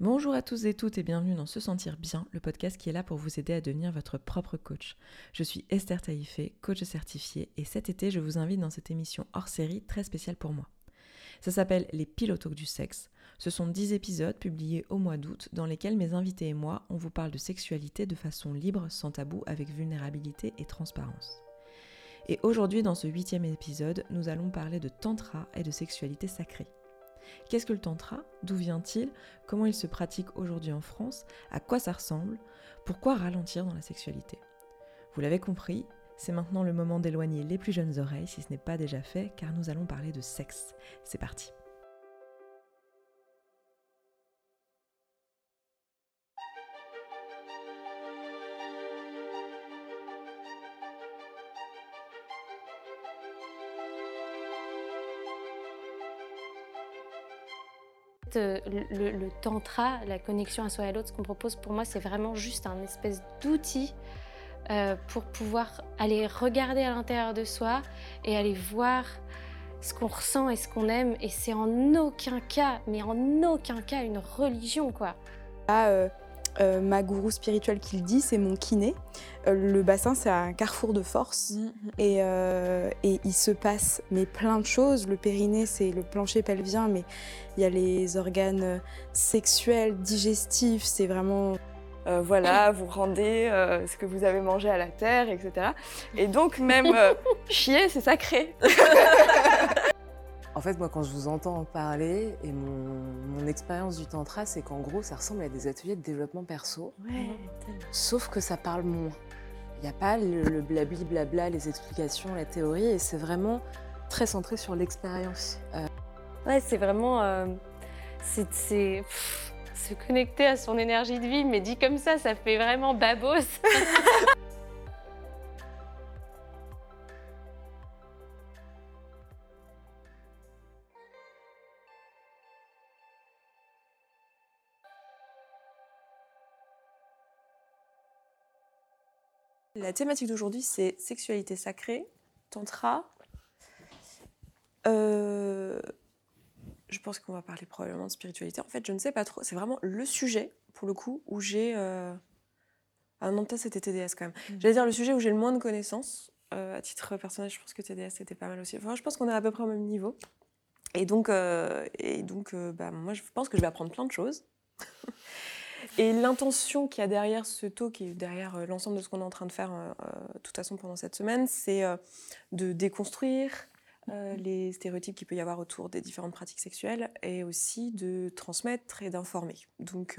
Bonjour à tous et toutes et bienvenue dans Se Sentir Bien, le podcast qui est là pour vous aider à devenir votre propre coach. Je suis Esther Taïfé, coach certifiée, et cet été je vous invite dans cette émission hors série très spéciale pour moi. Ça s'appelle Les pilotes du sexe. Ce sont 10 épisodes publiés au mois d'août dans lesquels mes invités et moi, on vous parle de sexualité de façon libre, sans tabou, avec vulnérabilité et transparence. Et aujourd'hui, dans ce huitième épisode, nous allons parler de tantra et de sexualité sacrée. Qu'est-ce que le tantra? D'où vient-il? Comment il se pratique aujourd'hui en France? À quoi ça ressemble? Pourquoi ralentir dans la sexualité? Vous l'avez compris, c'est maintenant le moment d'éloigner les plus jeunes oreilles si ce n'est pas déjà fait, car nous allons parler de sexe. C'est parti Euh, le, tantra, la connexion à soi et à l'autre, ce qu'on propose pour moi, c'est vraiment juste un espèce d'outil euh, pour pouvoir aller regarder à l'intérieur de soi et aller voir ce qu'on ressent et ce qu'on aime. Et c'est en aucun cas, mais en aucun cas une religion, quoi. Ah, euh, euh, ma gourou spirituelle qui le dit, c'est mon kiné. Euh, le bassin, c'est un carrefour de force. Mm, mm. Euh, et, il se passe mais plein de choses. Le périnée, c'est le plancher pelvien, mais il y a les organes sexuels, digestifs. C'est vraiment voilà, vous rendez ce que vous avez mangé à la terre, etc. Et donc même chier, c'est sacré. En fait, moi, quand je vous entends parler, et mon, expérience du tantra, c'est qu'en gros, ça ressemble à des ateliers de développement perso. sauf que ça parle moins. Il n'y a pas le, blabli blabla, les explications, la théorie, et c'est vraiment très centré sur l'expérience. Euh, ouais, c'est vraiment. Euh, c'est se connecter à son énergie de vie, mais dit comme ça, ça fait vraiment babos. La thématique d'aujourd'hui, c'est sexualité sacrée, tantra. Euh, je pense qu'on va parler probablement de spiritualité. En fait, je ne sais pas trop. C'est vraiment le sujet, pour le coup, où j'ai... Euh... Ah non, peut-être c'était TDS quand même. Mm. J'allais dire le sujet où j'ai le moins de connaissances. Euh, à titre personnel, je pense que TDS c'était pas mal aussi. Enfin, je pense qu'on est à peu près au même niveau. Et donc, euh, et donc bah, moi, je pense que je vais apprendre plein de choses. Et l'intention qu'il y a derrière ce talk et derrière euh, l'ensemble de ce qu'on est en train de faire, euh, euh, de toute façon, pendant cette semaine, c'est de déconstruire les stéréotypes qu'il peut y avoir autour des différentes pratiques sexuelles et aussi de transmettre et d'informer. Donc,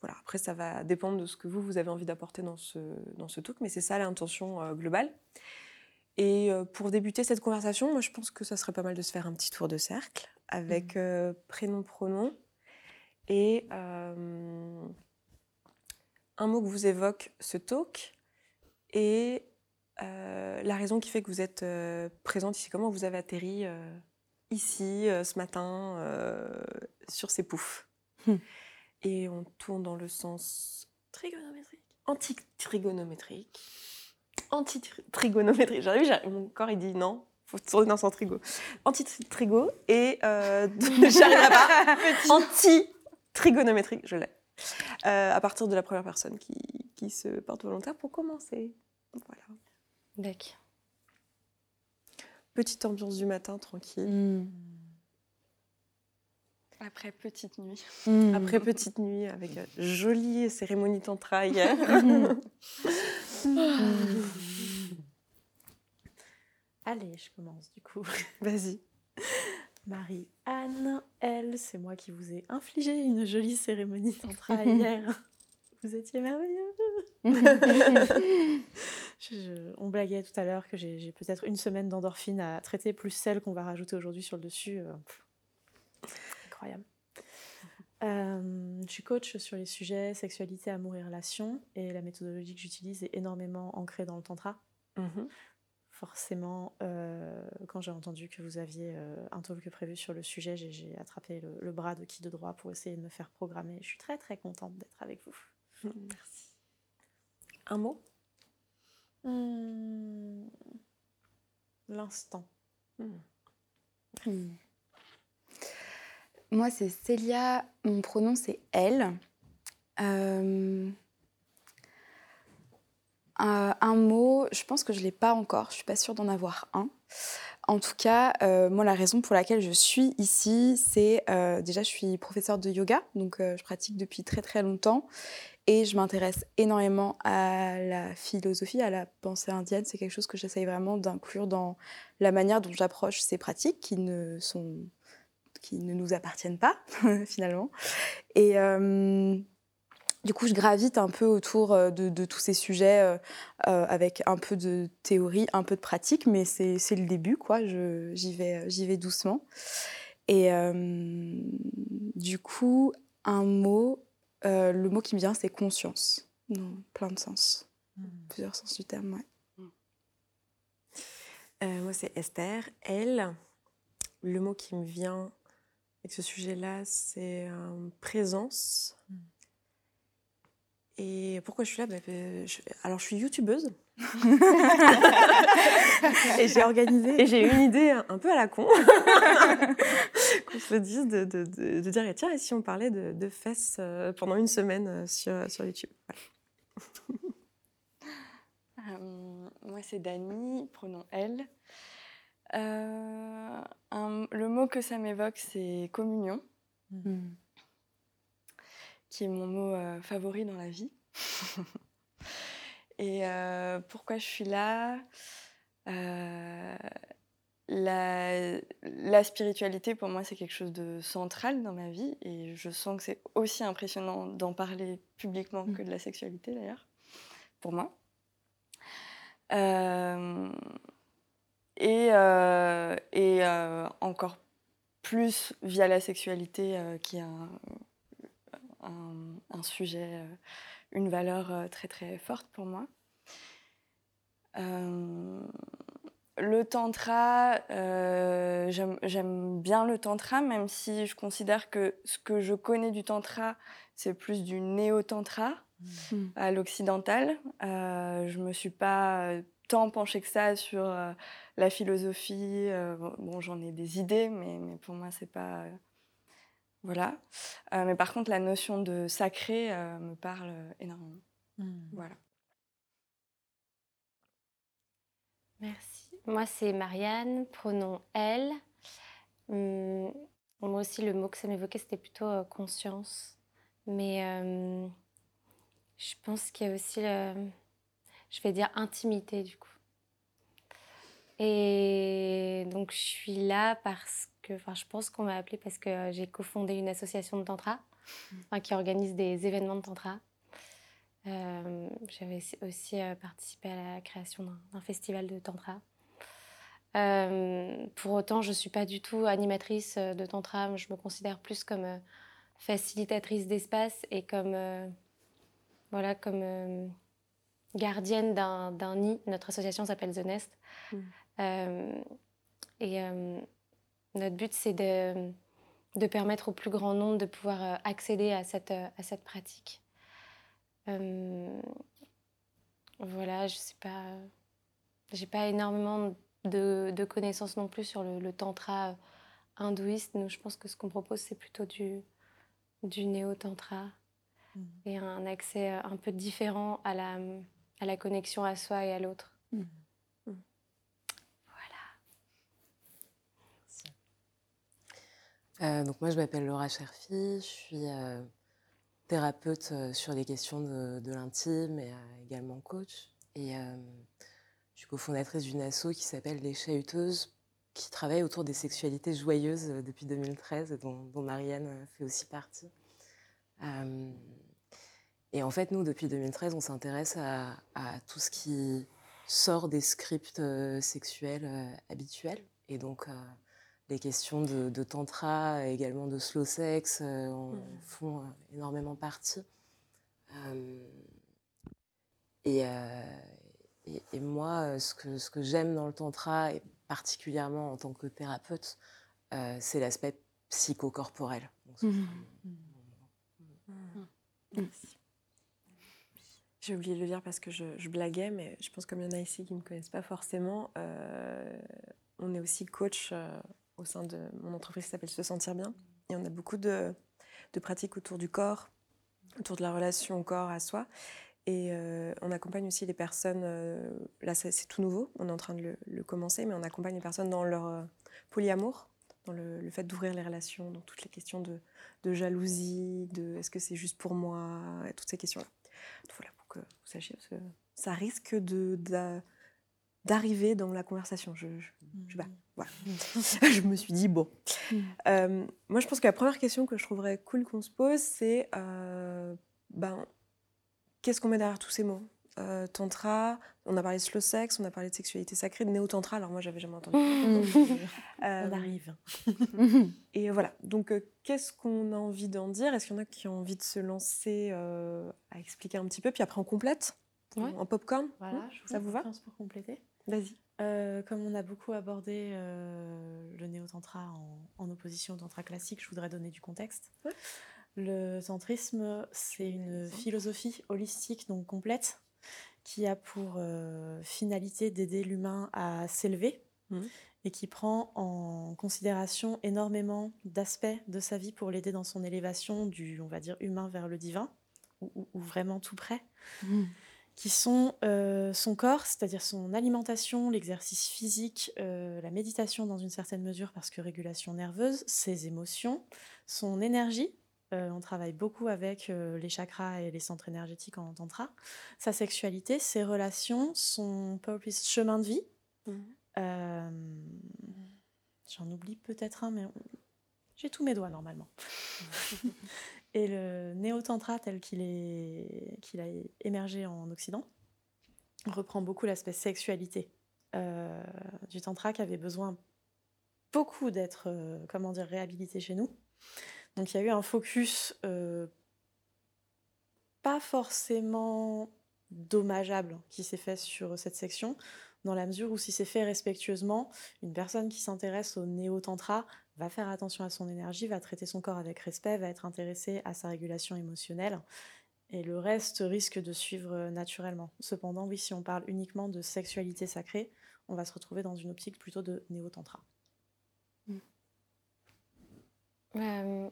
voilà, après, ça va dépendre de ce que vous, vous avez envie d'apporter dans ce, dans ce talk, mais c'est ça l'intention globale. Et pour débuter cette conversation, moi, je pense que ça serait pas mal de se faire un petit tour de cercle avec mmh. prénom, pronom et euh, un mot que vous évoque ce talk et euh, la raison qui fait que vous êtes euh, présente ici. Comment vous avez atterri ici ce matin sur ces poufs? Hmm. Et on tourne dans le sens trigonométrique, anti-trigonométrique, anti-trigonométrique. J'arrive, mon corps il dit non, faut tourner dans son trigo. Anti-trigo et j'arrive là-bas. Anti trigonométrique, je l'ai. Euh, à partir de la première personne qui, qui, se porte volontaire pour commencer. Voilà. D'accord. Petite ambiance du matin, tranquille. Hmm. Après petite nuit. Hmm. Après petite nuit, avec une jolie cérémonie tantra hier. Allez, je commence du coup. Vas-y. Marie-Anne, elle, c'est moi qui vous ai infligé une jolie cérémonie centrale hier. Vous étiez merveilleux. on blaguait tout à l'heure que j'ai peut-être une semaine d'endorphine à traiter, plus celle qu'on va rajouter aujourd'hui sur le dessus. Euh, incroyable. Euh, je suis coach sur les sujets sexualité, amour et relations, et la méthodologie que j'utilise est énormément ancrée dans le tantra. Mhm forcément, euh, quand j'ai entendu que vous aviez euh, un talk prévu sur le sujet, j'ai attrapé le, bras de qui de droit pour essayer de me faire programmer. Je suis très très contente d'être avec vous. Merci. Un mot? Hmm. L'instant. Hmm. moi, c'est Célia. Mon pronom, c'est elle. Euh, un, mot, je pense que je ne l'ai pas encore. Je ne suis pas sûre d'en avoir un. En tout cas, euh, moi, la raison pour laquelle je suis ici, c'est euh, déjà, je suis professeure de yoga, donc je pratique depuis très très longtemps. Et je m'intéresse énormément à la philosophie, à la pensée indienne. C'est quelque chose que j'essaye vraiment d'inclure dans la manière dont j'approche ces pratiques qui ne sont qui ne nous appartiennent pas finalement. Euh, du coup, je gravite un peu autour euh, de, tous ces sujets euh, avec un peu de théorie, un peu de pratique, mais c'est le début, quoi. J'y vais, vais doucement. Et du coup, un mot, le mot qui me vient, c'est conscience. Non, plein de sens. Hmm. Plusieurs sens du terme, ouais. moi, c'est Esther. Elle, le mot qui me vient avec ce sujet-là, c'est présence. Hmm. Et pourquoi je suis là bah, bah, Alors, je suis youtubeuse. et j'ai organisé. Et j'ai eu une idée un peu à la con. Qu'on se dise de, de, de, dire tiens, et si on parlait de, fesses euh, pendant une semaine euh, sur, sur YouTube? Euh, Moi, c'est Dani, pronom elle. Euh, le mot que ça m'évoque, c'est communion, hmm. Qui est mon mot euh, favori dans la vie. Et euh, pourquoi je suis là? La, la, spiritualité, pour moi, c'est quelque chose de central dans ma vie. Et je sens que c'est aussi impressionnant d'en parler publiquement que de la sexualité, d'ailleurs, pour moi. Euh, et, euh, et euh, encore plus via la sexualité euh, qui est un, un, sujet, une valeur très très forte pour moi. le tantra, j'aime bien le tantra, même si je considère que ce que je connais du tantra, c'est plus du néo-tantra mmh. à l'occidental. je me suis pas tant penchée que ça sur euh, la philosophie. Euh, bon, j'en ai des idées, mais, mais pour moi, c'est pas. Euh, voilà. mais par contre, la notion de sacré me parle énormément. Mmh. Voilà. Merci. Moi, c'est Marianne, pronom elle. Mmh, moi aussi, le mot que ça m'évoquait, c'était plutôt conscience. Mais je pense qu'il y a aussi je vais dire intimité du coup. Et donc je suis là parce que, enfin je pense qu'on m'a appelée parce que j'ai cofondé une association de tantra mmh. qui organise des événements de tantra. Euh, j'avais aussi euh, participé à la création d'un festival de tantra. Euh, pour autant, je ne suis pas du tout animatrice de tantra. Je me considère plus comme facilitatrice d'espace et comme, voilà, comme gardienne d'un nid. Notre association s'appelle The Nest. Mm. Euh, et euh, notre but, c'est de, de, permettre au plus grand nombre de pouvoir euh, accéder à cette, à cette pratique. voilà, je sais pas. J'ai pas énormément de, de, connaissances non plus sur le, tantra hindouiste. Nous, je pense que ce qu'on propose, c'est plutôt du, du néo-tantra mm. et un accès un peu différent à la, à la connexion à soi et à l'autre. Mmh. Euh, donc moi, je m'appelle Laura Cherfi, je suis euh, thérapeute euh, sur les questions de, l'intime et également coach. Et je suis cofondatrice d'une asso qui s'appelle Les Chahuteuses, qui travaille autour des sexualités joyeuses depuis 2013, dont, Marianne fait aussi partie. Et en fait, nous, depuis 2013, on s'intéresse à, tout ce qui sort des scripts sexuels habituels. Et donc, les questions de, tantra, également de slow sex, en mmh. font énormément partie. Et, et, moi, ce que, ce que j'aime dans le tantra, et particulièrement en tant que thérapeute, c'est l'aspect psychocorporel. Mmh. Mmh. J'ai oublié de le dire parce que je, blaguais, mais je pense comme il y en a ici qui ne me connaissent pas forcément, euh, on est aussi coach euh, au sein de mon entreprise qui s'appelle Se Sentir Bien. Et on a beaucoup de, pratiques autour du corps, autour de la relation au corps, à soi. Et euh, on accompagne aussi les personnes, euh, là c'est tout nouveau, on est en train de le, commencer, mais on accompagne les personnes dans leur euh, polyamour, dans le, fait d'ouvrir les relations, dans toutes les questions de, de jalousie, de est-ce que c'est juste pour moi, et toutes ces questions-là. Voilà, pour que vous sachiez, parce que ça risque de, d'arriver dans la conversation. Je, je, je, mmh. je me suis dit, bon. Mmh. moi, je pense que la première question que je trouverais cool qu'on se pose, c'est ben, Qu'est-ce qu'on met derrière tous ces mots? Euh, Tantra, on a parlé de slow sex, on a parlé de sexualité sacrée, de néo-tantra, alors moi j'avais jamais entendu. euh, on arrive. et voilà, donc euh, qu'est-ce qu'on a envie d'en dire? Est-ce qu'il y en a qui ont envie de se lancer euh, à expliquer un petit peu, puis après on complète? En popcorn? Voilà, je vous ça vous va? pour compléter. Vas-y. comme on a beaucoup abordé le néo-tantra en, en, opposition au tantra classique, je voudrais donner du contexte. Le tantrisme, c'est une philosophie holistique, donc complète, qui a pour euh, finalité d'aider l'humain à s'élever mmh. et qui prend en considération énormément d'aspects de sa vie pour l'aider dans son élévation du, on va dire, humain vers le divin, ou, vraiment tout près. Mmh. Qui sont euh, son corps, c'est-à-dire son alimentation, l'exercice physique, euh, la méditation dans une certaine mesure parce que régulation nerveuse, ses émotions, son énergie, euh, on travaille beaucoup avec les chakras et les centres énergétiques en tantra. Sa sexualité, ses relations, son chemin de vie. Mmh. Euh, j'en oublie peut-être un, mais j'ai tous mes doigts normalement. et le néo-tantra tel qu'il a émergé en Occident reprend beaucoup l'aspect sexualité du tantra qui avait besoin beaucoup d'être, comment dire, réhabilité chez nous. Donc il y a eu un focus euh, pas forcément dommageable qui s'est fait sur cette section, dans la mesure où si c'est fait respectueusement, une personne qui s'intéresse au néo-tantra va faire attention à son énergie, va traiter son corps avec respect, va être intéressée à sa régulation émotionnelle. Et le reste risque de suivre naturellement. Cependant, oui, si on parle uniquement de sexualité sacrée, on va se retrouver dans une optique plutôt de néo-tantra. Euh,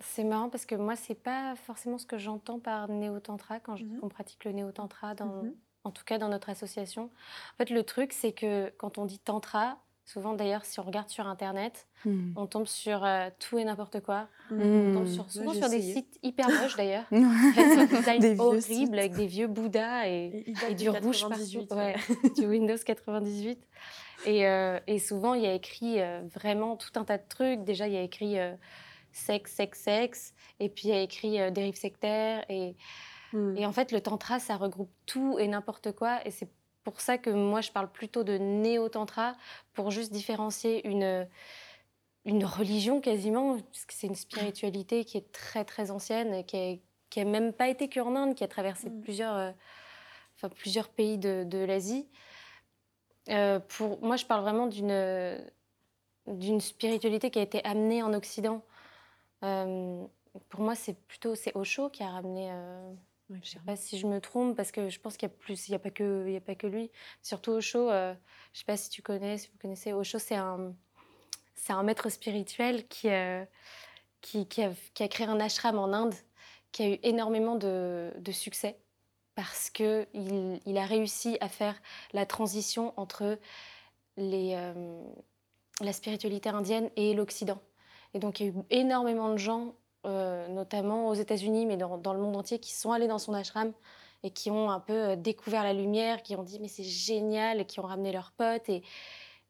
c'est marrant parce que moi, c'est pas forcément ce que j'entends par néo-tantra quand mhm. on pratique le néo-tantra, mhm. en tout cas dans notre association. En fait, le truc, c'est que quand on dit tantra, souvent d'ailleurs, si on regarde sur Internet, hmm. on tombe sur euh, tout et n'importe quoi. On hmm. tombe sur, souvent sur des sites hyper moches d'ailleurs. des horribles avec des vieux Bouddhas et, du rouge partout. Ouais, du Windows 98. Et, euh, et, souvent, il y a écrit euh, vraiment tout un tas de trucs. Déjà, il y a écrit sexe, sexe, sexe. Et puis, il y a écrit euh, dérive sectaire. Et, hmm. et en fait, le tantra, ça regroupe tout et n'importe quoi. Et c'est pour ça que moi, je parle plutôt de néo-tantra, pour juste différencier une, une religion quasiment, parce que c'est une spiritualité qui est très, très ancienne, qui n'a même pas été qu'en Inde, qui a traversé hmm. plusieurs, euh, enfin, plusieurs pays de, de l'Asie. Euh, pour moi, je parle vraiment d'une d'une spiritualité qui a été amenée en Occident euh, pour moi, c'est plutôt c'est Osho qui a ramené. Euh, je ne sais pas si je me trompe parce que je pense qu'il y a plus, il y a pas que, il y a pas que lui. Surtout Osho. Euh, je ne sais pas si tu connais, si vous connaissez Osho, c'est un, c'est un maître spirituel qui, qui, qui, a, qui, a, créé un ashram en Inde, qui a eu énormément de, de succès parce que il, a réussi à faire la transition entre les, la spiritualité indienne et l'Occident. Et donc, il y a eu énormément de gens, euh, notamment aux États-Unis, mais dans, le monde entier, qui sont allés dans son ashram et qui ont un peu euh, découvert la lumière, qui ont dit mais c'est génial, et qui ont ramené leurs potes. Et,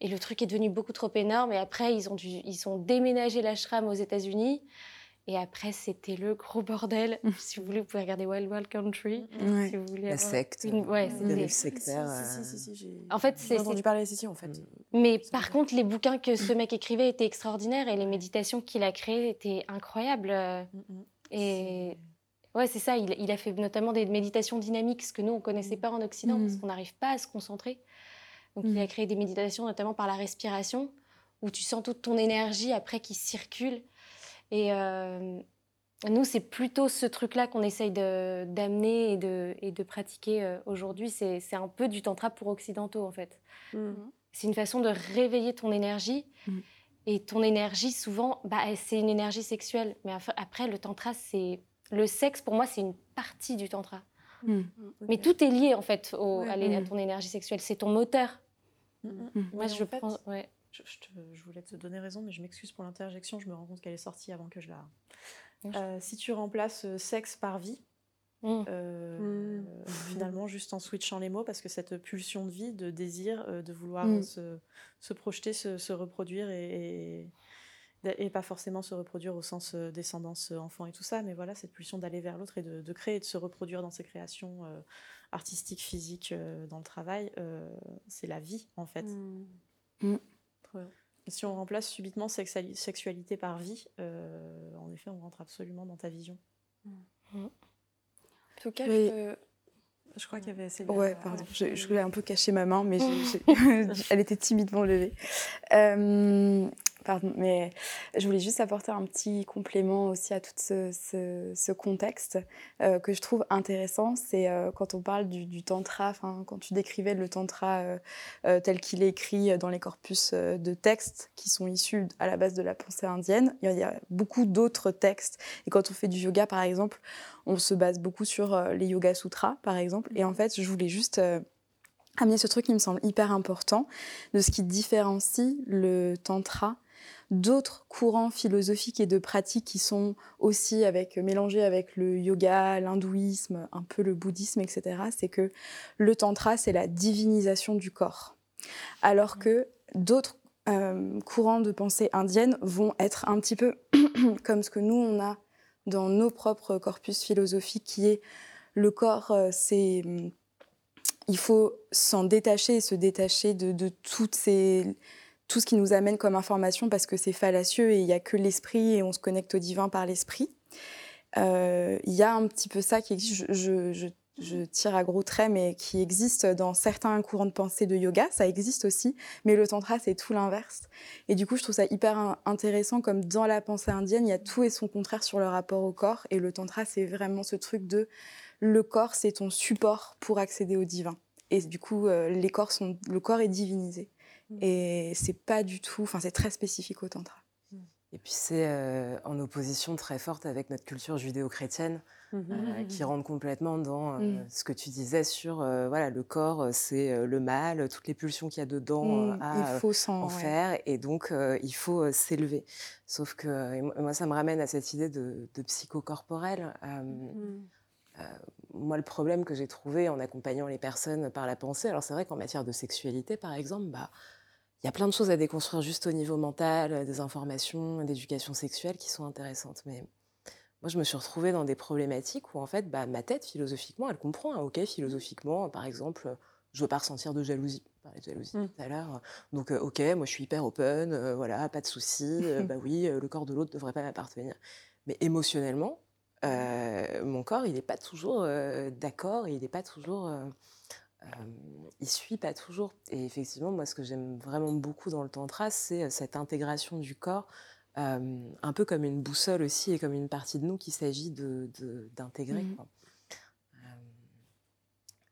le truc est devenu beaucoup trop énorme. Et après, ils ont, dû, ils ont déménagé l'ashram aux États-Unis. Et après, c'était le gros bordel. si vous voulez, vous pouvez regarder Wild Wild Country. Si vous voulez la secte. Une... Ouais, c'est sectaire. Si, si, si, si en fait, c'est. entendu parler ici, en fait. Mm. Mais par contre, les bouquins que ce mec écrivait étaient extraordinaires et les méditations qu'il a créées étaient incroyables. Mm, mm. Et. Ouais, c'est ça. Il, il, a fait notamment des méditations dynamiques, ce que nous, on ne connaissait pas en Occident, parce qu'on n'arrive pas à se concentrer. Donc, il a créé des méditations, notamment par la respiration, où tu sens toute ton énergie après qui circule. Et euh, nous, c'est plutôt ce truc-là qu'on essaye d'amener et de, et de pratiquer euh, aujourd'hui. C'est un peu du tantra pour occidentaux, en fait. Mmh. C'est une façon de réveiller ton énergie. Mmh. Et ton énergie, souvent, bah, c'est une énergie sexuelle. Mais après, le tantra, c'est. Le sexe, pour moi, c'est une partie du tantra. Mais tout est lié, en fait, au, à, ton énergie sexuelle. C'est ton moteur. Moi, je, pense. Ouais. Je, je, voulais te donner raison, mais je m'excuse pour l'interjection. Je me rends compte qu'elle est sortie avant que je la. Euh, si tu remplaces euh, sexe par vie, mmh. Euh, mmh. finalement, juste en switchant les mots, parce que cette pulsion de vie, de désir, de vouloir mmh. se, se, projeter, se, se reproduire et, et, pas forcément se reproduire au sens descendance enfant et tout ça, mais voilà, cette pulsion d'aller vers l'autre et de, de, créer et de se reproduire dans ses créations artistiques, physiques, dans le travail, c'est la vie en fait. Et si on remplace subitement sexualité par vie, euh, en effet, on rentre absolument dans ta vision. En tout cas, je, je, crois qu'il y avait assez. Ouais, pardon. Je, voulais un peu cacher ma main, mais elle était timidement levée. Euh, Pardon, mais je voulais juste apporter un petit complément aussi à tout ce, contexte euh, que je trouve intéressant. C'est euh, quand on parle du, tantra, quand tu décrivais le tantra euh, tel qu'il est écrit dans les corpus de textes qui sont issus à la base de la pensée indienne, il y a beaucoup d'autres textes. Et quand on fait du yoga, par exemple, on se base beaucoup sur les Yoga Sutras, par exemple. Et en fait, je voulais juste amener ce truc qui me semble hyper important de ce qui différencie le tantra d'autres courants philosophiques et de pratiques qui sont aussi avec, mélangés avec le yoga, l'hindouisme, un peu le bouddhisme, etc., c'est que le tantra, c'est la divinisation du corps. Alors que d'autres euh, courants de pensée indiennes vont être un petit peu comme ce que nous, on a dans nos propres corpus philosophiques, qui est le corps, euh, c'est... Il faut s'en détacher et se détacher de, de toutes ces tout ce qui nous amène comme information parce que c'est fallacieux et il n'y a que l'esprit et on se connecte au divin par l'esprit. Euh, il y a un petit peu ça qui existe, je, tire à gros traits, mais qui existe dans certains courants de pensée de yoga, ça existe aussi, mais le tantra, c'est tout l'inverse. Et du coup, je trouve ça hyper intéressant, comme dans la pensée indienne, il y a tout et son contraire sur le rapport au corps, et le tantra, c'est vraiment ce truc de le corps, c'est ton support pour accéder au divin. Et du coup, euh, les corps sont, le corps est divinisé. Mmh. Et c'est pas du tout, enfin c'est très spécifique au tantra. Mmh. Et puis c'est euh, en opposition très forte avec notre culture judéo-chrétienne, mmh. euh, qui rentre complètement dans euh, ce que tu disais sur voilà le corps, c'est le mal, toutes les pulsions qu'il y a dedans à il faut en faire, et donc il faut s'élever. Sauf que moi, ça me ramène à cette idée de, de psychocorporel. moi, le problème que j'ai trouvé en accompagnant les personnes par la pensée, alors c'est vrai qu'en matière de sexualité, par exemple, bah, il y a plein de choses à déconstruire juste au niveau mental, euh, des informations, d'éducation sexuelle qui sont intéressantes. Mais moi, je me suis retrouvée dans des problématiques où, en fait, bah, ma tête, philosophiquement, elle comprend. Hein, ok, philosophiquement, par exemple, je veux pas ressentir de jalousie. On parlait de jalousie mmh. tout à l'heure. Donc, euh, ok, moi, je suis hyper open, euh, voilà, pas de souci. bah oui, le corps de l'autre ne devrait pas m'appartenir. Mais émotionnellement, mon corps, il n'est pas toujours d'accord il n'est pas toujours euh, il suit pas toujours. Et effectivement, moi, ce que j'aime vraiment beaucoup dans le tantra, c'est euh, cette intégration du corps, euh, un peu comme une boussole aussi et comme une partie de nous qu'il s'agit d'intégrer. De, mmh.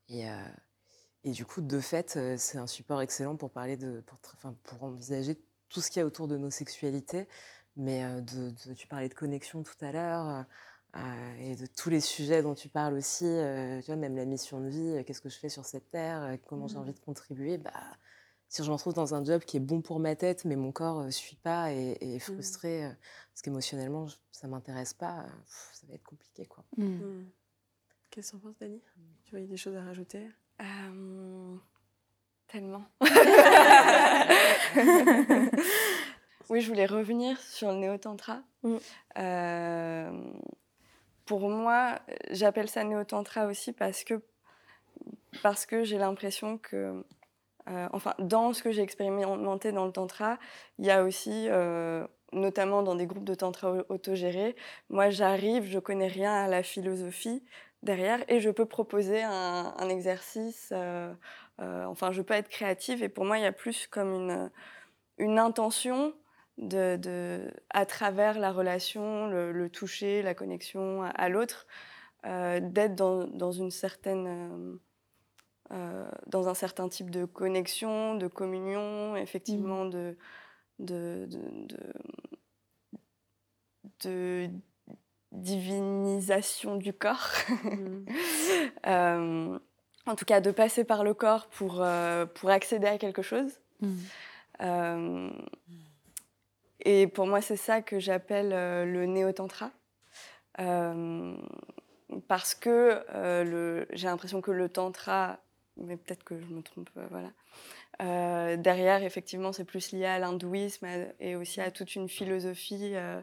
et, et, du coup, de fait, c'est un support excellent pour parler de, pour, enfin, pour envisager tout ce qu'il y a autour de nos sexualités. Mais de, tu parlais de connexion tout à l'heure. Euh, et de tous les sujets dont tu parles aussi, euh, tu vois, même la mission de vie, euh, qu'est-ce que je fais sur cette terre, comment j'ai mmh. envie de contribuer, bah, si je me retrouve dans un job qui est bon pour ma tête, mais mon corps ne suit pas et est mmh. frustré, parce qu'émotionnellement, ça ne m'intéresse pas, ça va être compliqué. Quoi. Mmh. Qu'est-ce que tu en penses, Dani? Tu vois, il y a des choses à rajouter? Tellement. oui, je voulais revenir sur le néo-tantra pour moi, j'appelle ça néo-tantra aussi parce que, parce que j'ai l'impression que, euh, enfin, dans ce que j'ai expérimenté dans le tantra, il y a aussi, euh, notamment dans des groupes de tantra autogérés, moi j'arrive, je connais rien à la philosophie derrière et je peux proposer un, exercice, euh, enfin, je peux être créative et pour moi, il y a plus comme une, une intention de, à travers la relation, le, toucher, la connexion à, l'autre, euh, d'être dans, une certaine, euh, euh, dans un certain type de connexion, de communion, effectivement, mmh. de, de, de, divinisation du corps. Mmh. en tout cas, de passer par le corps pour, pour accéder à quelque chose. Mmh. Et pour moi, c'est ça que j'appelle le néo-tantra. parce que j'ai l'impression que le tantra, mais peut-être que je me trompe, voilà, euh, derrière, effectivement, c'est plus lié à l'hindouisme et aussi à toute une philosophie euh,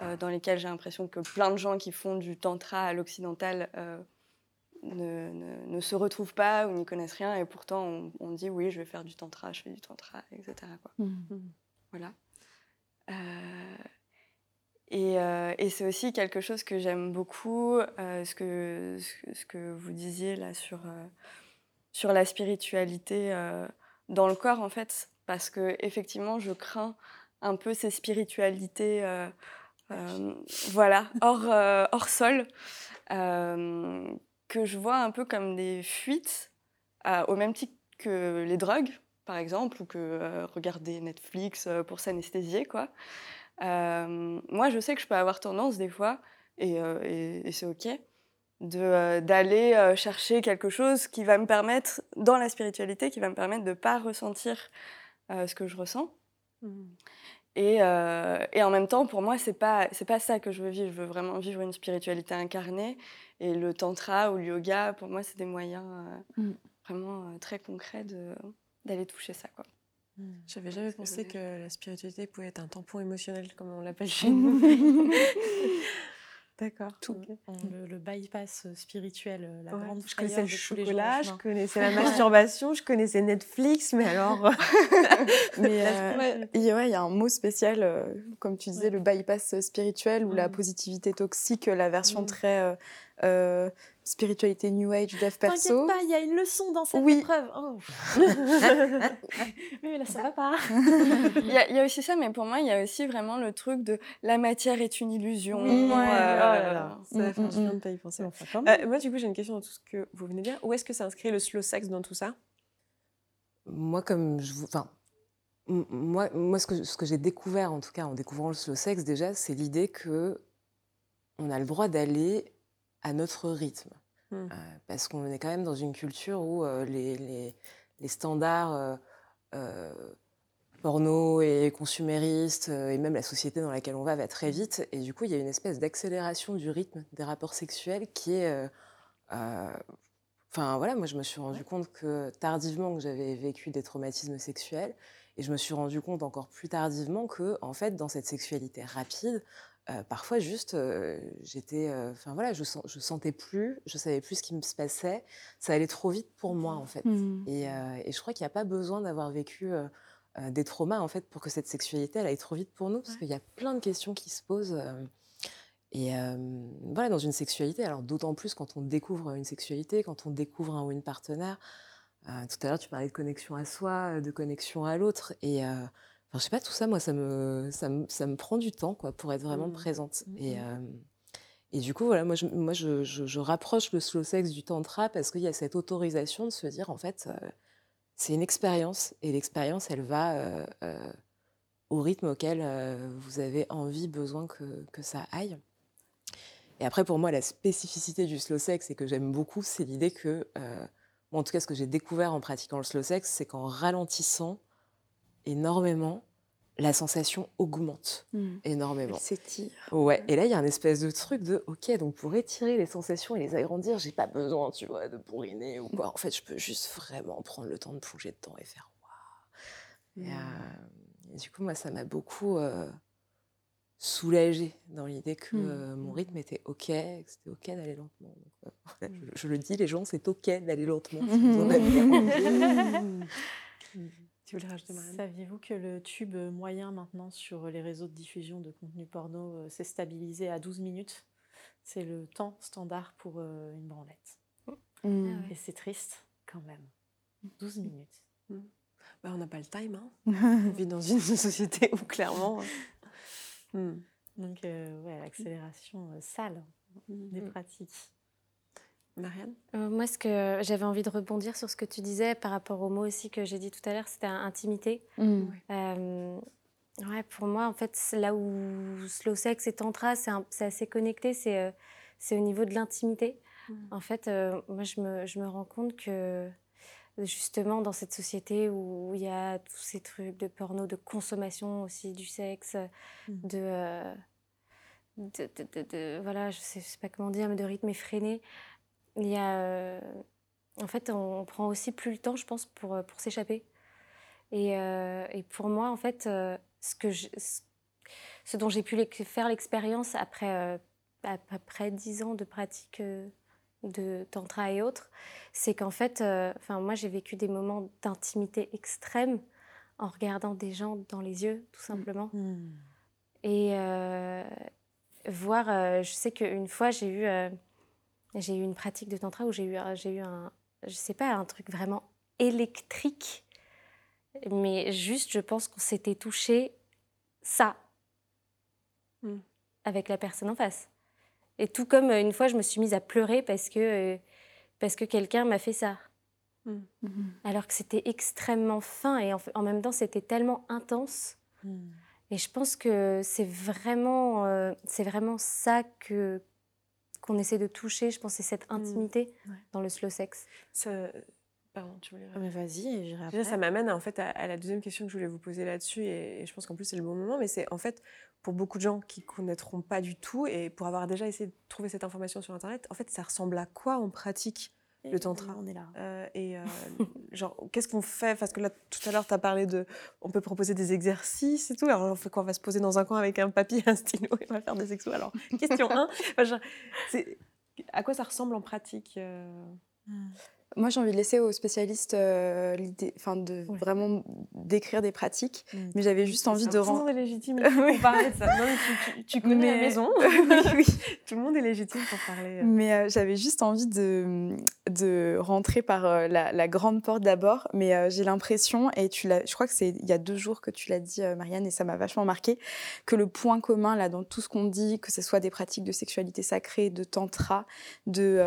euh, dans lesquelles j'ai l'impression que plein de gens qui font du tantra à l'occidental ne, ne, se retrouvent pas ou n'y connaissent rien. Et pourtant, on, dit oui, je vais faire du tantra, je fais du tantra, etc. Quoi. Mmh. Voilà. Et, et c'est aussi quelque chose que j'aime beaucoup, ce, que, ce, que vous disiez là sur, sur la spiritualité dans le corps, en fait, parce que effectivement, je crains un peu ces spiritualités, euh, euh, voilà, hors, euh, hors sol, que je vois un peu comme des fuites, au même titre que les drogues, par exemple, ou que regarder Netflix pour s'anesthésier, quoi. moi, je sais que je peux avoir tendance des fois, et, et c'est ok, euh, d'aller euh, chercher quelque chose qui va me permettre, dans la spiritualité, qui va me permettre de ne pas ressentir euh, ce que je ressens. Mmh. Et, et, en même temps, pour moi, ce n'est pas, pas ça que je veux vivre. Je veux vraiment vivre une spiritualité incarnée. Et le tantra ou le yoga, pour moi, c'est des moyens mmh. vraiment très concrets d'aller toucher ça. Quoi. Mmh. J'avais jamais pensé que, que la spiritualité pouvait être un tampon émotionnel, comme on l'appelle chez nous. D'accord. Tout. Le, bypass euh, spirituel, euh, la grande Je connaissais le chocolat, je connaissais la masturbation, je connaissais Netflix, mais alors. mais euh, il y a un mot spécial, comme tu disais, le bypass spirituel ou la mmh. positivité toxique, la version mmh. très spiritualité New Age, dev perso. T'inquiète pas, il y a une leçon dans cette épreuve. Oh. mais là, ça va pas. Il y, a aussi ça, mais pour moi, il y a aussi vraiment le truc de la matière est une illusion. Oui, ouais, euh, oh Ça fait mm, mm, pas y penser. Euh, moi, du coup, j'ai une question dans tout ce que vous venez de dire. Où est-ce que ça inscrit le slow sex dans tout ça? Moi, comme je vous... Enfin, moi, moi, ce que, ce que j'ai découvert, en tout cas en découvrant le slow sex, déjà, c'est l'idée que on a le droit d'aller à notre rythme. Mmh. Euh, parce qu'on est quand même dans une culture où euh, les, les, les, standards euh, porno et consuméristes, et même la société dans laquelle on va va très vite. Et du coup, il y a une espèce d'accélération du rythme des rapports sexuels qui est... Enfin voilà, moi je me suis rendu compte que tardivement que j'avais vécu des traumatismes sexuels et je me suis rendu compte encore plus tardivement que en fait dans cette sexualité rapide, parfois juste, j'étais, enfin voilà, je, je sentais plus, je savais plus ce qui me se passait, ça allait trop vite pour moi en fait. Mmh. Et, et, je crois qu'il n'y a pas besoin d'avoir vécu des traumas en fait pour que cette sexualité elle aille trop vite pour nous, parce qu'il y a plein de questions qui se posent. et voilà, dans une sexualité, alors d'autant plus quand on découvre une sexualité, quand on découvre un ou une partenaire. tout à l'heure, tu parlais de connexion à soi, de connexion à l'autre, et Enfin, je sais pas, tout ça, moi, ça me, ça me, ça me prend du temps, quoi, pour être vraiment mmh. présente. Mmh, et, mmh. et du coup, voilà, moi, je, moi je, je, rapproche le slow sex du tantra parce qu'il y a cette autorisation de se dire, en fait, c'est une expérience. Et l'expérience, elle va au rythme auquel vous avez envie, besoin que, que ça aille. Et après, pour moi, la spécificité du slow sex, et que j'aime beaucoup, c'est l'idée que, en tout cas, ce que j'ai découvert en pratiquant le slow sex, c'est qu'en ralentissant, énormément, la sensation augmente mmh. énormément. s'étire. Ouais. Et là, il y a un espèce de truc de OK, donc pour étirer les sensations et les agrandir, j'ai pas besoin, tu vois, de bourriner ou quoi. En fait, je peux juste vraiment prendre le temps de plonger dedans et faire waouh. Et, euh, du coup, moi, ça m'a beaucoup euh, soulagée dans l'idée que mmh. euh, mon rythme était OK, que c'était OK d'aller lentement. je, je, le dis, les gens, c'est OK d'aller lentement. Saviez-vous que le tube moyen maintenant sur les réseaux de diffusion de contenu porno euh, s'est stabilisé à 12 minutes? C'est le temps standard pour euh, une branlette. Mmh. Ah Et c'est triste quand même. 12 minutes. Mmh. Bah, on n'a pas le time. Hein. on vit dans une société où clairement. Mmh. Donc, euh, ouais, l'accélération sale des pratiques. Marianne? Euh, Moi, ce que j'avais envie de rebondir sur ce que tu disais par rapport au mot aussi que j'ai dit tout à l'heure, c'était intimité. Mm. Euh, Ouais, pour moi, en fait, là où slow sex et tantra, c'est assez connecté, c'est c'est au niveau de l'intimité. Mmh. En fait, moi, je me, je me, rends compte que justement, dans cette société où il y a tous ces trucs de porno, de consommation aussi du sexe, mmh. de, de, de, Voilà, je sais, sais, pas comment dire, mais de rythme effréné, il y a. en fait, on, prend aussi plus le temps, je pense, pour, pour s'échapper. Et, et, pour moi, en fait ce, que ce, dont j'ai pu faire l'expérience après, euh, après 10 ans de pratique euh, de tantra et autres, c'est qu'en fait, euh, enfin moi j'ai vécu des moments d'intimité extrême en regardant des gens dans les yeux, tout simplement. Mmh. Et voir, je sais qu'une fois j'ai eu, j'ai eu une pratique de tantra où j'ai eu, j'ai eu un, je sais pas, un truc vraiment électrique mais juste, je pense qu'on s'était touché ça mmh. avec la personne en face. Et tout comme euh, une fois, je me suis mise à pleurer parce que, euh, parce que quelqu'un m'a fait ça. Mmh. Mmh. Alors que c'était extrêmement fin et en, même temps, c'était tellement intense. Et je pense que c'est vraiment, euh, c'est vraiment ça que qu'on essaie de toucher. Je pense c'est cette intimité dans le slow sex. Ça, Pardon, tu voulais. Ah, mais vas-y, j'irai après. ça m'amène en fait à, la deuxième question que je voulais vous poser là-dessus, et, je pense qu'en plus c'est le bon moment, mais c'est en fait pour beaucoup de gens qui connaîtront pas du tout, et pour avoir déjà essayé de trouver cette information sur Internet, en fait ça ressemble à quoi en pratique? Le tantra On est là. Euh, et euh, genre, qu'est-ce qu'on fait? Parce que là, tout à l'heure, tu as parlé de. On peut proposer des exercices et tout. Alors, on fait quoi? On va se poser dans un coin avec un papier, un stylo et on va faire des exos. Alors, question 1. à quoi ça ressemble en pratique euh? Moi, j'ai envie de laisser aux spécialistes euh, l'idée, enfin, de vraiment décrire des pratiques. Mm. Mais j'avais juste envie de rendre. Tout le monde est légitime pour parler de ça. tu, connais la maison. oui, Tout le monde est légitime pour parler. Euh. Mais euh, j'avais juste envie de, de rentrer par la, la, grande porte d'abord. Mais j'ai l'impression, et tu l'as, je crois que c'est il y a deux jours que tu l'as dit, Marianne, et ça m'a vachement marqué, que le point commun là dans tout ce qu'on dit, que ce soit des pratiques de sexualité sacrée, de tantra, de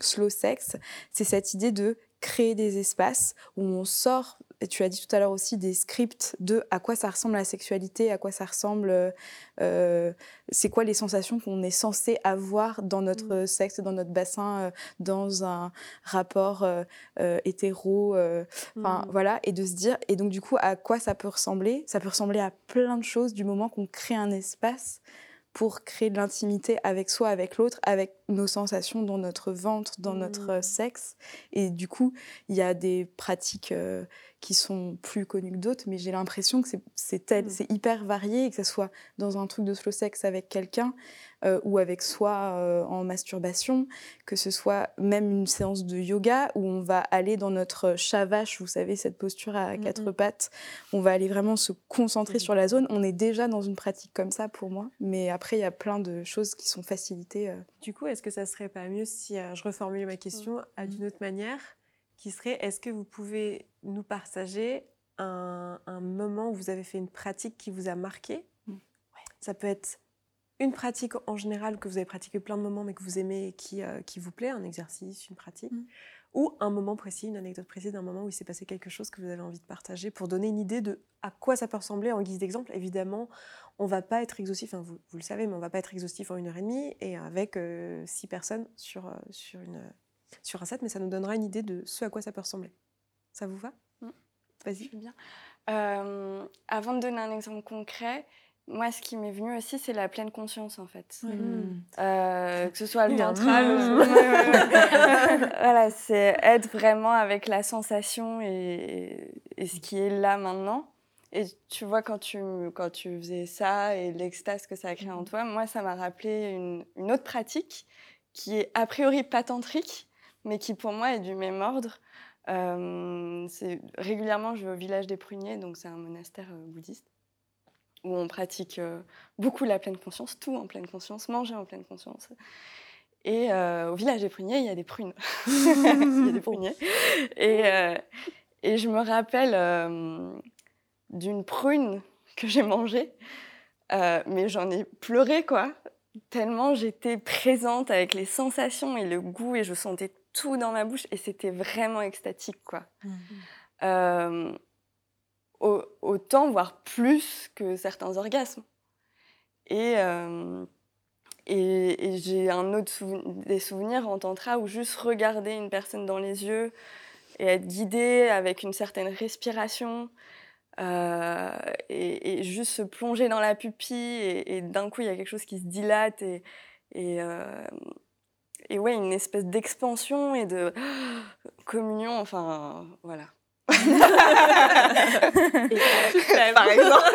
slow sex, c'est cette idée de créer des espaces où on sort, et tu as dit tout à l'heure aussi, des scripts de à quoi ça ressemble la sexualité, à quoi ça ressemble, euh, c'est quoi les sensations qu'on est censé avoir dans notre mmh. sexe, dans notre bassin, euh, dans un rapport euh, hétéro, enfin mmh. voilà, et de se dire, et donc du coup, à quoi ça peut ressembler? Ça peut ressembler à plein de choses du moment qu'on crée un espace pour créer de l'intimité avec soi, avec l'autre, avec nos sensations dans notre ventre, dans notre euh, mmh. sexe. Et du coup, il y a des pratiques euh, qui sont plus connues que d'autres, mais j'ai l'impression que c'est mmh. hyper varié, que ce soit dans un truc de slow sex avec quelqu'un euh, ou avec soi en masturbation, que ce soit même une séance de yoga où on va aller dans notre chavache, vous savez, cette posture à mmh, quatre pattes, on va aller vraiment se concentrer sur la zone. On est déjà dans une pratique comme ça pour moi, mais après, il y a plein de choses qui sont facilitées. Du coup, est-ce que ça serait pas mieux si euh, je reformule ma question d'une autre manière, qui serait est-ce que vous pouvez nous partager un, moment où vous avez fait une pratique qui vous a marqué? Ça peut être une pratique en général que vous avez pratiqué plein de moments mais que vous aimez et qui, euh, qui vous plaît, un exercice, une pratique, mmh. ou un moment précis, une anecdote précise d'un moment où il s'est passé quelque chose que vous avez envie de partager pour donner une idée de à quoi ça peut ressembler en guise d'exemple? Évidemment, on va pas être exhaustif, vous, vous, le savez, mais on va pas être exhaustif en une heure et demie et avec euh, six personnes sur, euh, sur, une, sur un set, mais ça nous donnera une idée de ce à quoi ça peut ressembler. Ça vous va? Mmh. Vas-y. Bien. Avant de donner un exemple concret, moi, ce qui m'est venu aussi, c'est la pleine conscience, en fait. Mmh. que ce soit le tantra, voilà, c'est être vraiment avec la sensation et, et, ce qui est là maintenant. Et tu vois, quand tu, quand tu faisais ça et l'extase que ça a créé en mmh. toi, moi, ça m'a rappelé une, une, autre pratique qui est a priori pas tantrique, mais qui pour moi est du même ordre. Euh, régulièrement, je vais au village des pruniers, donc c'est un monastère euh, bouddhiste, où on pratique euh, beaucoup la pleine conscience, tout en pleine conscience, manger en pleine conscience. Et au village des pruniers, il y a des prunes. il y a des pruniers. Et, et je me rappelle d'une prune que j'ai mangée, euh, mais j'en ai pleuré, quoi. Tellement j'étais présente avec les sensations et le goût, et je sentais tout dans ma bouche, et c'était vraiment extatique, quoi. Mmh. Autant, voire plus que certains orgasmes. Et, euh, et, j'ai un autre des souvenirs en tantra où juste regarder une personne dans les yeux et être guidé avec une certaine respiration euh, et, juste se plonger dans la pupille et, d'un coup il y a quelque chose qui se dilate et, et, euh, et ouais une espèce d'expansion et de communion enfin voilà Par exemple.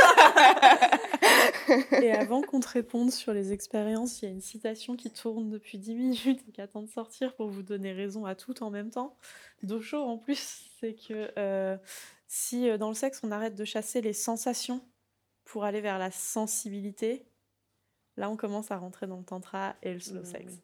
et avant qu'on te réponde sur les expériences, il y a une citation qui tourne depuis 10 minutes et qui attend de sortir pour vous donner raison à tout en même temps. D'Ocho en plus, c'est que euh, si euh, dans le sexe on arrête de chasser les sensations pour aller vers la sensibilité, là on commence à rentrer dans le tantra et le slow sex.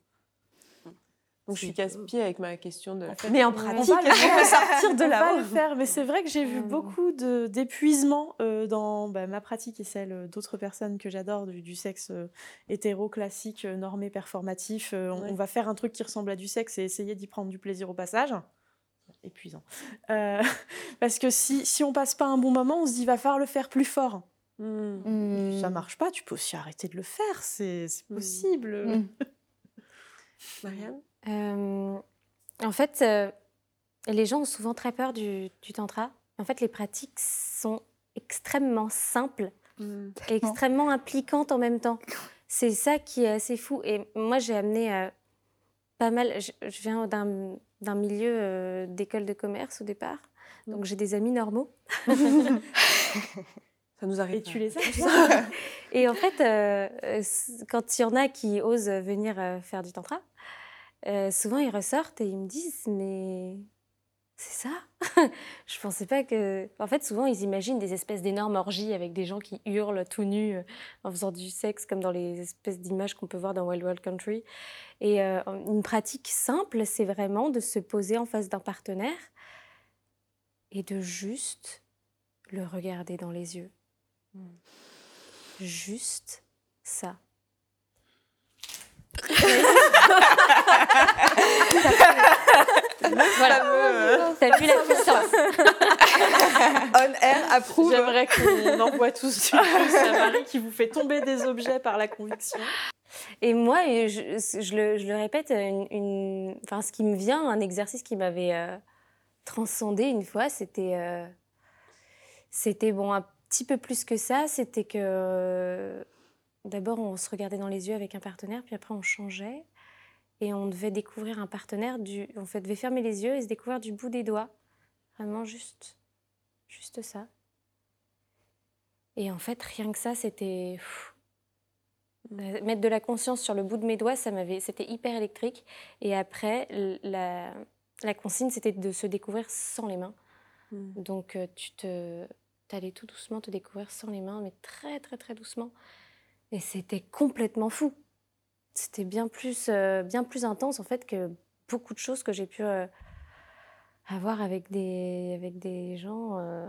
Donc je suis casse-pied avec ma question de. mais en pratique, on va sortir de là. On va le faire, mais c'est vrai que j'ai vu mmh. beaucoup d'épuisement euh, dans bah, ma pratique et celle d'autres personnes que j'adore du, sexe euh, hétéro classique, euh, normé, performatif. On, va faire un truc qui ressemble à du sexe et essayer d'y prendre du plaisir au passage. Épuisant. parce que si, si on passe pas un bon moment, on se dit va falloir le faire plus fort. Mmh. Ça marche pas, tu peux aussi arrêter de le faire, c'est mmh. possible. Marianne? Euh, en fait, euh, les gens ont souvent très peur du, tantra. En fait, les pratiques sont extrêmement simples mmh. et extrêmement impliquantes en même temps. C'est ça qui est assez fou. Et moi, j'ai amené euh, pas mal. Je, viens d'un milieu d'école de commerce au départ. Donc, mmh. j'ai des amis normaux. Ça nous arrive. Et tu les as Et en fait, quand il y en a qui osent venir faire du tantra, euh, souvent ils ressortent et ils me disent mais c'est ça? Je pensais pas que. En fait, souvent ils imaginent des espèces d'énormes orgies avec des gens qui hurlent tout nus euh, en faisant du sexe, comme dans les espèces d'images qu'on peut voir dans Wild Wild Country. Et euh, une pratique simple, c'est vraiment de se poser en face d'un partenaire et de juste le regarder dans les yeux. Hmm. Juste ça voilà. T'as vu la puissance. On air approuve. J'aimerais qu'on envoie tous du à Marie qui vous fait tomber des objets par la conviction. Et moi, je, je, le, je le, répète, une, enfin, ce qui me vient, un exercice qui m'avait euh, transcendé une fois, c'était, euh, c'était bon, un petit peu plus que ça. C'était que D'abord, on se regardait dans les yeux avec un partenaire, puis après, on changeait. Et on devait découvrir un partenaire du. On fait, devait fermer les yeux et se découvrir du bout des doigts. Vraiment juste. Juste ça. Et en fait, rien que ça, c'était. Mettre de la conscience sur le bout de mes doigts, ça m'avait, c'était hyper électrique. Et après, la, la consigne, c'était de se découvrir sans les mains. Hmm. Donc, euh, tu te, allais tout doucement te découvrir sans les mains, mais très, très, très doucement. Et c'était complètement fou. C'était bien plus, euh, bien plus intense en fait que beaucoup de choses que j'ai pu euh, avoir avec des, avec des gens. Euh,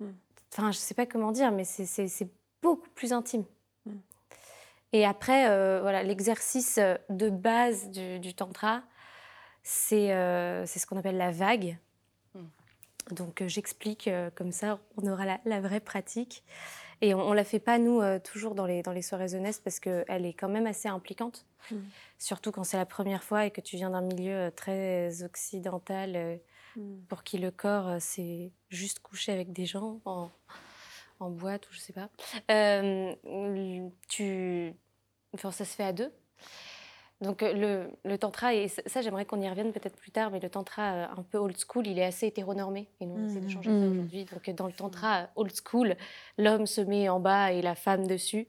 hmm. Enfin, je sais pas comment dire, mais c'est beaucoup plus intime. Hmm. Et après, voilà, l'exercice de base du, du tantra, c'est ce qu'on appelle la vague. Hmm. Donc j'explique comme ça, on aura la, la vraie pratique. Et on ne la fait pas, nous, euh, toujours dans les, dans les soirées jeunesse parce qu'elle est quand même assez impliquante. Mmh. Surtout quand c'est la première fois et que tu viens d'un milieu euh, très occidental euh, mmh. pour qui le corps, c'est juste coucher avec des gens en, en boîte ou je sais pas. tu... enfin, ça se fait à deux. Donc le, le, tantra, et ça j'aimerais qu'on y revienne peut-être plus tard, mais le tantra euh, un peu old school, il est assez hétéronormé. Et nous, on essaie de mmh. changer ça mmh. aujourd'hui. Donc dans le tantra euh, old school, l'homme se met en bas et la femme dessus.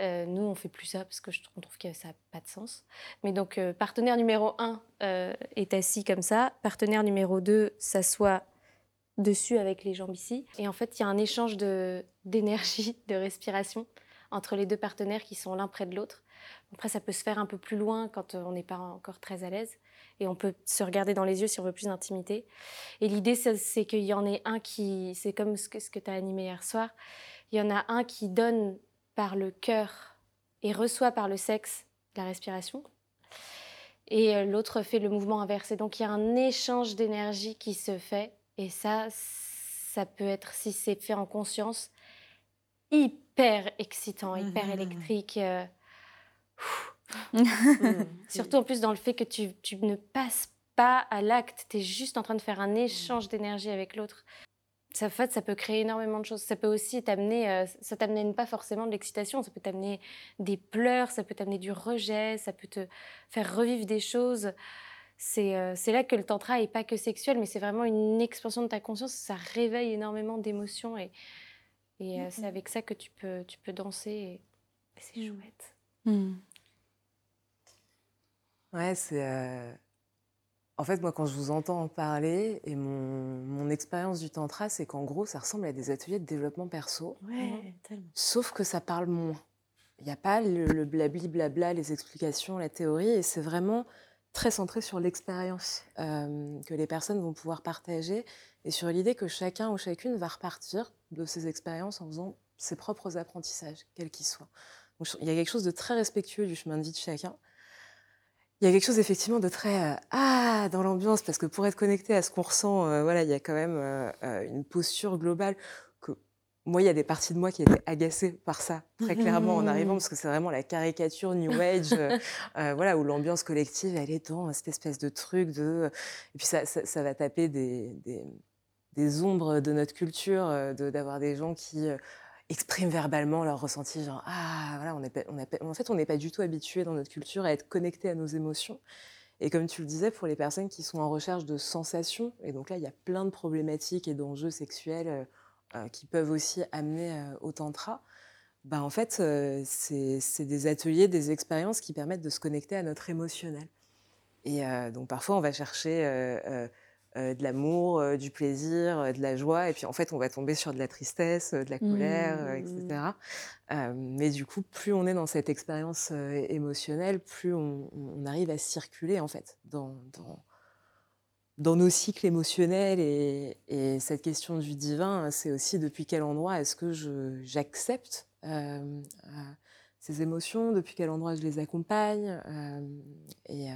Euh, nous, on fait plus ça parce que je trouve que ça n'a pas de sens. Mais donc partenaire numéro un est assis comme ça. Partenaire numéro 2 s'assoit dessus avec les jambes ici. Et en fait, il y a un échange d'énergie, de respiration entre les deux partenaires qui sont l'un près de l'autre. Après, ça peut se faire un peu plus loin quand euh, on n'est pas encore très à l'aise. Et on peut se regarder dans les yeux si on veut plus d'intimité. Et l'idée, c'est qu'il y en ait un qui. C'est comme ce que, ce que tu as animé hier soir. Il y en a un qui donne par le cœur et reçoit par le sexe la respiration. Et euh, l'autre fait le mouvement inversé. donc il y a un échange d'énergie qui se fait. Et ça, ça peut être, si c'est fait en conscience, hyper excitant, hyper Mhm. électrique. euh, Mm. Surtout en plus dans le fait que tu, tu ne passes pas à l'acte, tu es juste en train de faire un échange d'énergie avec l'autre. Ça, en fait, ça peut créer énormément de choses. Ça peut aussi t'amener, euh, ça t'amène pas forcément de l'excitation, ça peut t'amener des pleurs, ça peut t'amener du rejet, ça peut te faire revivre des choses. C'est euh, là que le tantra est pas que sexuel, mais c'est vraiment une expansion de ta conscience. Ça réveille énormément d'émotions et, et euh, c'est avec ça que tu peux, tu peux danser. Et, et c'est chouette. Ouais, c'est. euh, En fait, moi, quand je vous entends en parler, et mon, mon expérience du Tantra, c'est qu'en gros, ça ressemble à des ateliers de développement perso, Ouais, tellement. sauf que ça parle moins. Il n'y a pas le, le blabli blabla, les explications, la théorie, et c'est vraiment très centré sur l'expérience euh, que les personnes vont pouvoir partager et sur l'idée que chacun ou chacune va repartir de ses expériences en faisant ses propres apprentissages, quels qu'ils soient. Donc, il y a quelque chose de très respectueux du chemin de vie de chacun. Il y a quelque chose effectivement de très euh, ah dans l'ambiance parce que pour être connecté à ce qu'on ressent, euh, voilà, il y a quand même euh, une posture globale que moi il y a des parties de moi qui étaient agacées par ça très clairement en arrivant parce que c'est vraiment la caricature New Age, voilà où l'ambiance collective elle est dans cette espèce de truc de et puis ça, ça, ça va taper des, des, des ombres de notre culture de- d'avoir des gens qui expriment verbalement leur ressenti, genre ah voilà, on est on en fait on n'est pas du tout habitué dans notre culture à être connecté à nos émotions. Et comme tu le disais, pour les personnes qui sont en recherche de sensations, et donc là il y a plein de problématiques et d'enjeux sexuels euh, euh, qui peuvent aussi amener euh, au tantra. Bah, en fait, euh, c'est des ateliers, des expériences qui permettent de se connecter à notre émotionnel. Et donc parfois on va chercher de l'amour, euh, du plaisir, euh, de la joie, et puis en fait on va tomber sur de la tristesse, euh, de la colère, euh, etc. Euh, mais du coup, plus on est dans cette expérience euh, émotionnelle, plus on, on arrive à circuler en fait dans, dans, dans nos cycles émotionnels. Et, et cette question du divin, c'est aussi depuis quel endroit est-ce que je- j'accepte euh, euh, ces émotions, depuis quel endroit je les accompagne. euh, et, euh,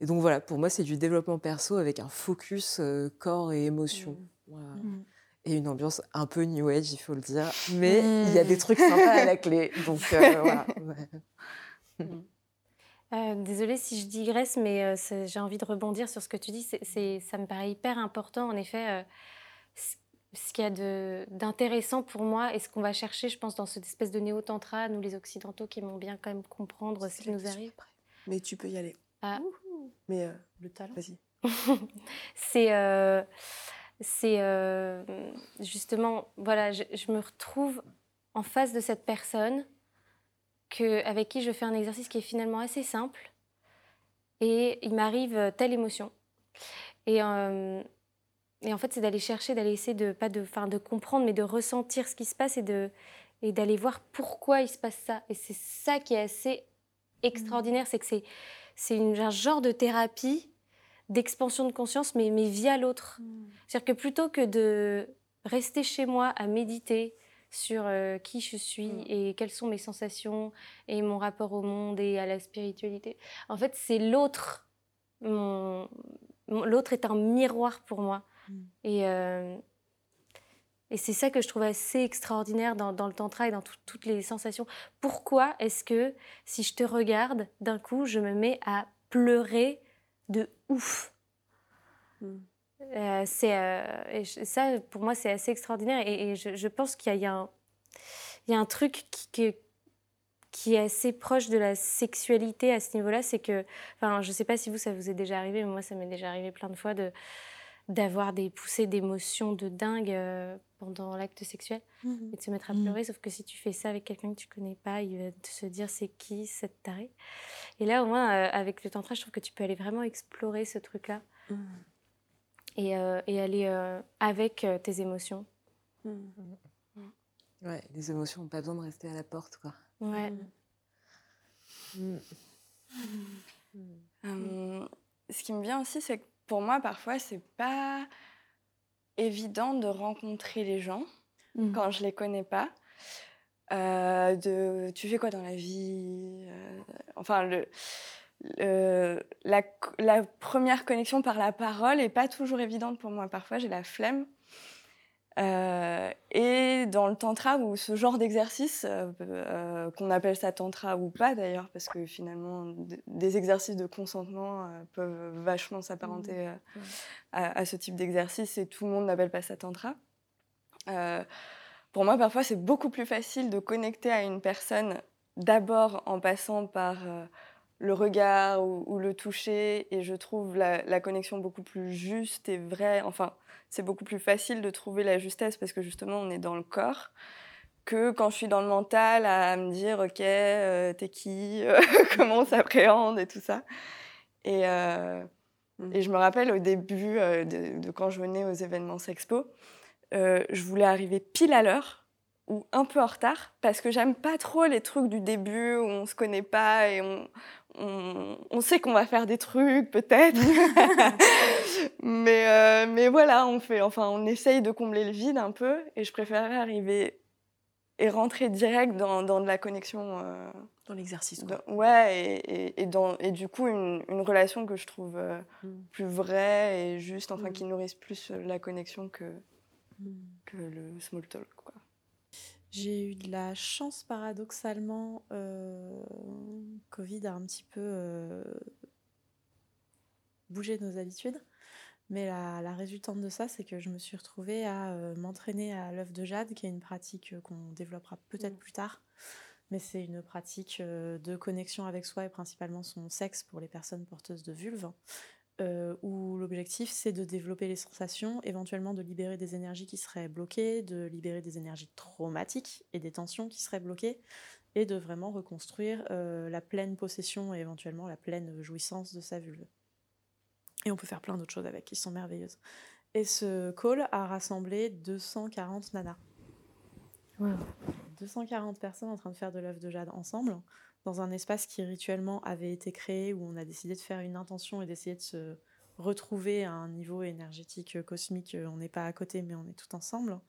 et donc voilà, pour moi, c'est du développement perso avec un focus euh, corps et émotion. Voilà. Mm. Et une ambiance un peu new age, il faut le dire. Mais il y a des trucs sympas à la clé. Donc euh, voilà. Ouais. Euh, désolée si je digresse, mais j'ai envie de rebondir sur ce que tu dis. Ça me paraît hyper important, en effet. ce- qu'il y a d'intéressant pour moi et ce qu'on va chercher, je pense, dans cette espèce de néo-tantra, nous les Occidentaux qui aimons bien quand même comprendre ce qui nous arrive. Mais tu peux y aller. Ah. Mais euh, Le talent. vas-y. c'est euh, c'est euh, justement voilà je, je me retrouve en face de cette personne que avec qui je fais un exercice qui est finalement assez simple et il m'arrive telle émotion et euh, et en fait c'est d'aller chercher d'aller essayer de pas de enfin de comprendre mais de ressentir ce qui se passe et de et d'aller voir pourquoi il se passe ça et c'est ça qui est assez extraordinaire c'est que c'est c'est un genre de thérapie d'expansion de conscience, mais, mais via l'autre. C'est-à-dire que plutôt que de rester chez moi à méditer sur euh, qui je suis et quelles sont mes sensations et mon rapport au monde et à la spiritualité, en fait, c'est l'autre. Mon, l'autre est un miroir pour moi. Mm. Et, euh, et c'est ça que je trouve assez extraordinaire dans, dans le tantra et dans tout- toutes les sensations. Pourquoi est-ce que si je te regarde, d'un coup, je me mets à pleurer de ouf? Mm. Euh, c'est euh, ça pour moi c'est assez extraordinaire et, et je, je pense qu'il y a, y un il y a un truc qui, qui, qui est assez proche de la sexualité à ce niveau-là c'est que enfin je sais pas si vous ça vous est déjà arrivé mais moi ça m'est déjà arrivé plein de fois de d'avoir des poussées d'émotions de dingue euh, pendant l'acte sexuel et de se mettre à Mhm. pleurer. Sauf que si tu fais ça avec quelqu'un que tu connais pas, il va te se dire c'est qui cette tarée? Et là, au moins, euh, avec le tantra, je trouve que tu peux aller vraiment explorer ce truc-là Mm. et, euh, et aller euh, avec euh, tes émotions. Ouais, les émotions n'ont pas besoin de rester à la porte, quoi. Ouais. Euh, ce qui me vient aussi, c'est que pour moi, parfois, c'est pas évident de rencontrer les gens Mm. quand je les connais pas. Euh, de tu fais quoi dans la vie Euh, Enfin, le, le- la, la première connexion par la parole est pas toujours évidente pour moi. Parfois, j'ai la flemme. Euh, et dans le tantra, ou ce genre d'exercice, euh, euh, qu'on appelle ça tantra ou pas d'ailleurs, parce que finalement, des exercices de consentement peuvent vachement s'apparenter mmh. à, ce type d'exercice, et tout le monde n'appelle pas ça tantra. pour moi, parfois, c'est beaucoup plus facile de connecter à une personne d'abord en passant par le regard ou, le toucher, et je trouve la, la, connexion beaucoup plus juste et vraie. Enfin, c'est beaucoup plus facile de trouver la justesse parce que justement, on est dans le corps que quand je suis dans le mental à me dire, OK, euh, t'es qui Comment on s'appréhende et tout ça. Et, euh, mmh. et, je me rappelle au début euh, de, quand je venais aux événements Sexpo, je voulais arriver pile à l'heure ou un peu en retard parce que j'aime pas trop les trucs du début où on se connaît pas et on, on, sait qu'on va faire des trucs peut-être, mais, euh, mais voilà, on fait, enfin, on essaye de combler le vide un peu, et je préférerais arriver et rentrer direct dans, dans de la connexion. Euh, dans l'exercice. Ouais, et, et, dans, et du coup, une, une relation que je trouve euh, mm. plus vraie et juste, enfin, mm. qui nourrisse plus la connexion que, mm. que le small talk. Quoi. J'ai eu de la chance paradoxalement. Euh, Covid a un petit peu euh, bougé nos habitudes. Mais la, résultante de ça, c'est que je me suis retrouvée à euh, m'entraîner à l'œuf de jade, qui est une pratique qu'on développera peut-être mmh. plus tard. Mais c'est une pratique de connexion avec soi et principalement son sexe pour les personnes porteuses de vulve. Euh, où l'objectif c'est de développer les sensations, éventuellement de libérer des énergies qui seraient bloquées, de libérer des énergies traumatiques et des tensions qui seraient bloquées, et de vraiment reconstruire euh, la pleine possession et éventuellement la pleine jouissance de sa vulve. Et on peut faire plein d'autres choses avec qui sont merveilleuses. Et ce call a rassemblé 240 nanas. 240 personnes en train de faire de l'œuf de jade ensemble dans un espace qui rituellement avait été créé, où on a décidé de faire une intention et d'essayer de se retrouver à un niveau énergétique euh, cosmique. Euh, on n'est pas à côté, mais on est tout ensemble.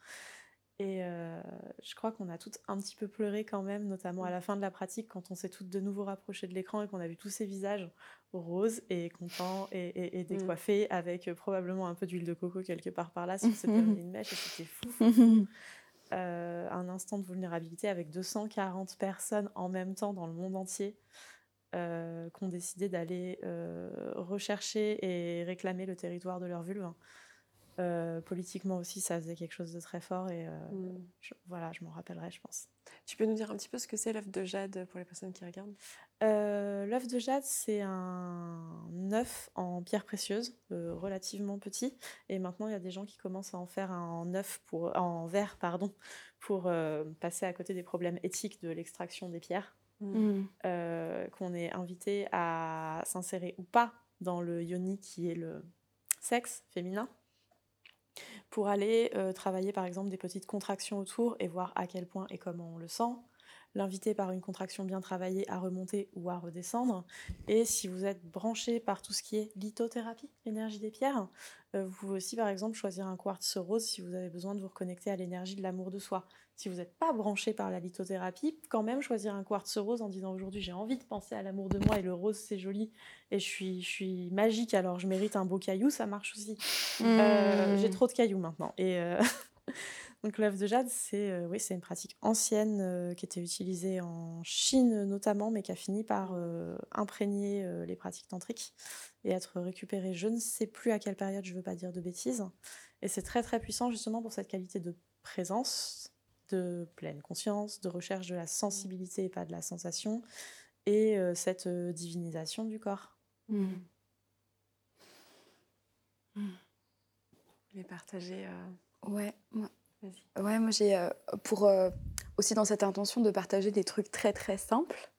Et euh, je crois qu'on a toutes un petit peu pleuré quand même, notamment à la fin de la pratique, quand on s'est toutes de nouveau rapprochées de l'écran et qu'on a vu tous ces visages roses et contents et, mm. décoiffés, avec probablement un peu d'huile de coco quelque part par là, si on s'est une mèche, et c'était fou. Euh, un instant de vulnérabilité avec 240 personnes en même temps dans le monde entier euh, qui ont décidé d'aller euh, rechercher et réclamer le territoire de leur vulve. Euh, politiquement aussi, ça faisait quelque chose de très fort et euh, mm. voilà, je m'en rappellerai, je pense. Tu peux nous dire un petit peu ce que c'est l'œuf de jade pour les personnes qui regardent? Euh, L'œuf de jade, c'est un œuf en pierre précieuse, relativement petit, et maintenant il y a des gens qui commencent à en faire un œuf pour, en verre, pardon, pour passer à côté des problèmes éthiques de l'extraction des pierres. Mm. qu'on est invité à s'insérer ou pas dans le yoni qui est le sexe féminin pour aller euh, travailler par exemple des petites contractions autour et voir à quel point et comment on le sent, l'inviter par une contraction bien travaillée à remonter ou à redescendre. Et si vous êtes branché par tout ce qui est lithothérapie, énergie des pierres, euh, vous pouvez aussi par exemple choisir un quartz rose si vous avez besoin de vous reconnecter à l'énergie de l'amour de soi. Si vous n'êtes pas branché par la lithothérapie, quand même choisir un quartz rose en disant aujourd'hui j'ai envie de penser à l'amour de moi et le rose c'est joli et je suis, je suis magique alors je mérite un beau caillou, ça marche aussi. Euh, j'ai mmh. trop de cailloux maintenant. Et euh, Donc l'œuf de jade, c'est euh, oui, c'est une pratique ancienne euh, qui était utilisée en Chine notamment, mais qui a fini par euh, imprégner les pratiques tantriques et être récupérée. Je ne sais plus à quelle période, je ne veux pas dire de bêtises. Et c'est très très puissant justement pour cette qualité de présence, de pleine conscience, de recherche de la sensibilité et pas de la sensation, et cette divinisation du corps. Mmh. Mmh. Les partager. Ouais, moi, Ouais, moi j'ai euh, pour euh, aussi dans cette intention de partager des trucs très très simples.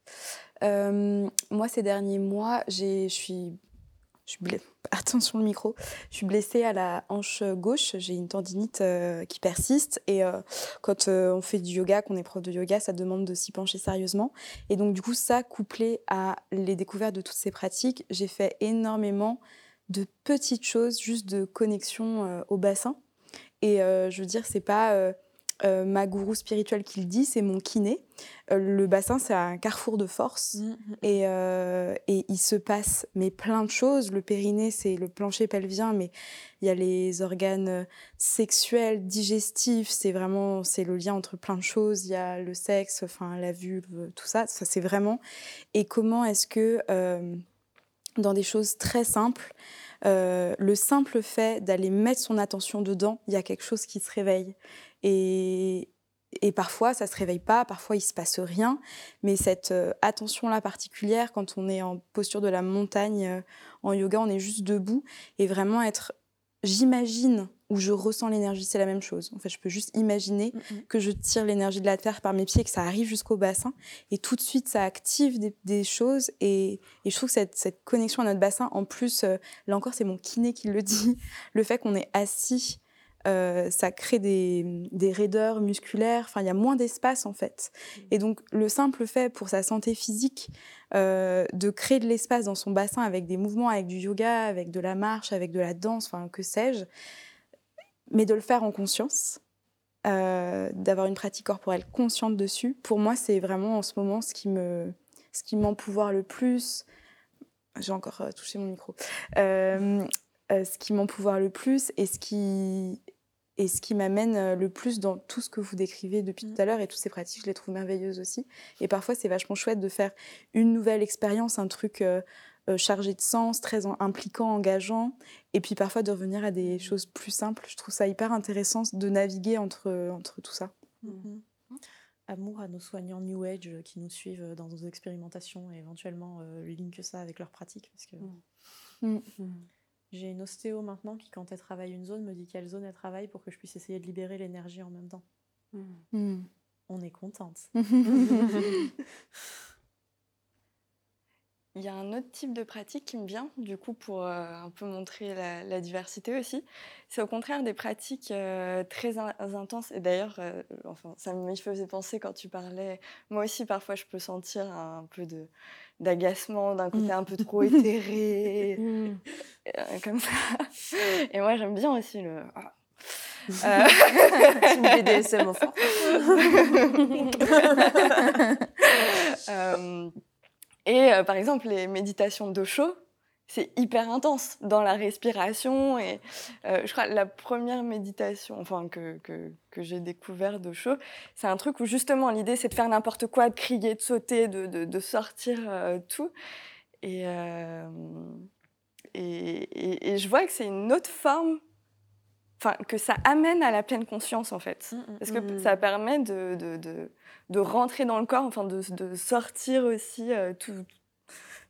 Euh, moi ces derniers mois, je suis attention le micro, je suis blessée à la hanche gauche, j'ai une tendinite qui persiste et quand on fait du yoga, qu'on est prof de yoga, ça demande de s'y pencher sérieusement et donc du coup ça couplé à les découvertes de toutes ces pratiques, j'ai fait énormément de petites choses juste de connexion au bassin et euh, je veux dire, c'est pas euh, euh, ma gourou spirituelle qui le dit, c'est mon kiné. Le bassin, c'est un carrefour de force. Mmh, mmh. Et, euh, et, il se passe mais plein de choses. Le périnée, c'est le plancher pelvien, mais il y a les organes sexuels, digestifs. C'est vraiment c'est le lien entre plein de choses. Il y a le sexe, enfin la vulve, tout ça. Ça, c'est vraiment. Et comment est-ce que, dans des choses très simples, le simple fait d'aller mettre son attention dedans, il y a quelque chose qui se réveille. Et, et parfois, ça se réveille pas, parfois il se passe rien. Mais cette euh, attention-là particulière, quand on est en posture de la montagne euh, en yoga, on est juste debout et vraiment être. J'imagine où je ressens l'énergie, c'est la même chose. En fait, je peux juste imaginer mm, mm. que je tire l'énergie de la terre par mes pieds et que ça arrive jusqu'au bassin. Et tout de suite, ça active des, choses. Et, et, je trouve que cette, cette, connexion à notre bassin, en plus, euh, là encore, c'est mon kiné qui le dit, le fait qu'on est assis euh, ça crée des, des, raideurs musculaires, enfin il y a moins d'espace en fait. Et donc le simple fait pour sa santé physique euh, de créer de l'espace dans son bassin avec des mouvements, avec du yoga, avec de la marche, avec de la danse, enfin que sais-je, mais de le faire en conscience, euh, d'avoir une pratique corporelle consciente dessus, pour moi c'est vraiment en ce moment ce qui me, ce qui m'empouvoir le plus. J'ai encore touché mon micro. ce qui m'empouvoir le plus et ce qui et ce qui m'amène euh, le plus dans tout ce que vous décrivez depuis tout à l'heure et toutes ces pratiques, je les trouve merveilleuses aussi. Et parfois, c'est vachement chouette de faire une nouvelle expérience, un truc euh, euh, chargé de sens, très impliquant, engageant, et puis parfois de revenir à des choses plus simples. Je trouve ça hyper intéressant de naviguer entre, entre tout ça. Mmh Amour à nos soignants New Age qui nous suivent dans nos expérimentations et éventuellement link ça avec leurs pratiques. Parce que... J'ai une ostéo maintenant qui, quand elle travaille une zone, me dit quelle zone elle travaille pour que je puisse essayer de libérer l'énergie en même temps. On est contente. Il y a un autre type de pratique qui me vient, du coup, pour euh, un peu montrer la, diversité aussi. C'est au contraire des pratiques euh, très intenses. Et d'ailleurs, euh, enfin, ça me faisait penser quand tu parlais. Moi aussi, parfois, je peux sentir un peu de d'agacement, d'un côté mm. un peu trop éthéré, mm. comme ça. Et moi, j'aime bien aussi le. Ah. Euh... une BDSM enfant. euh, et euh, par exemple, les méditations d'eau chaud, c'est hyper intense dans la respiration. Et euh, je crois la première méditation enfin, que, que, que j'ai découvert de chaud, c'est un truc où justement l'idée c'est de faire n'importe quoi, de crier, de sauter, de, de, de sortir euh, tout. Et, et, et, je vois que c'est une autre forme. Enfin, que ça amène à la pleine conscience en fait. Mmh, mmh, Parce que mmh. ça permet de, de, de, rentrer dans le corps, enfin de, sortir aussi tout,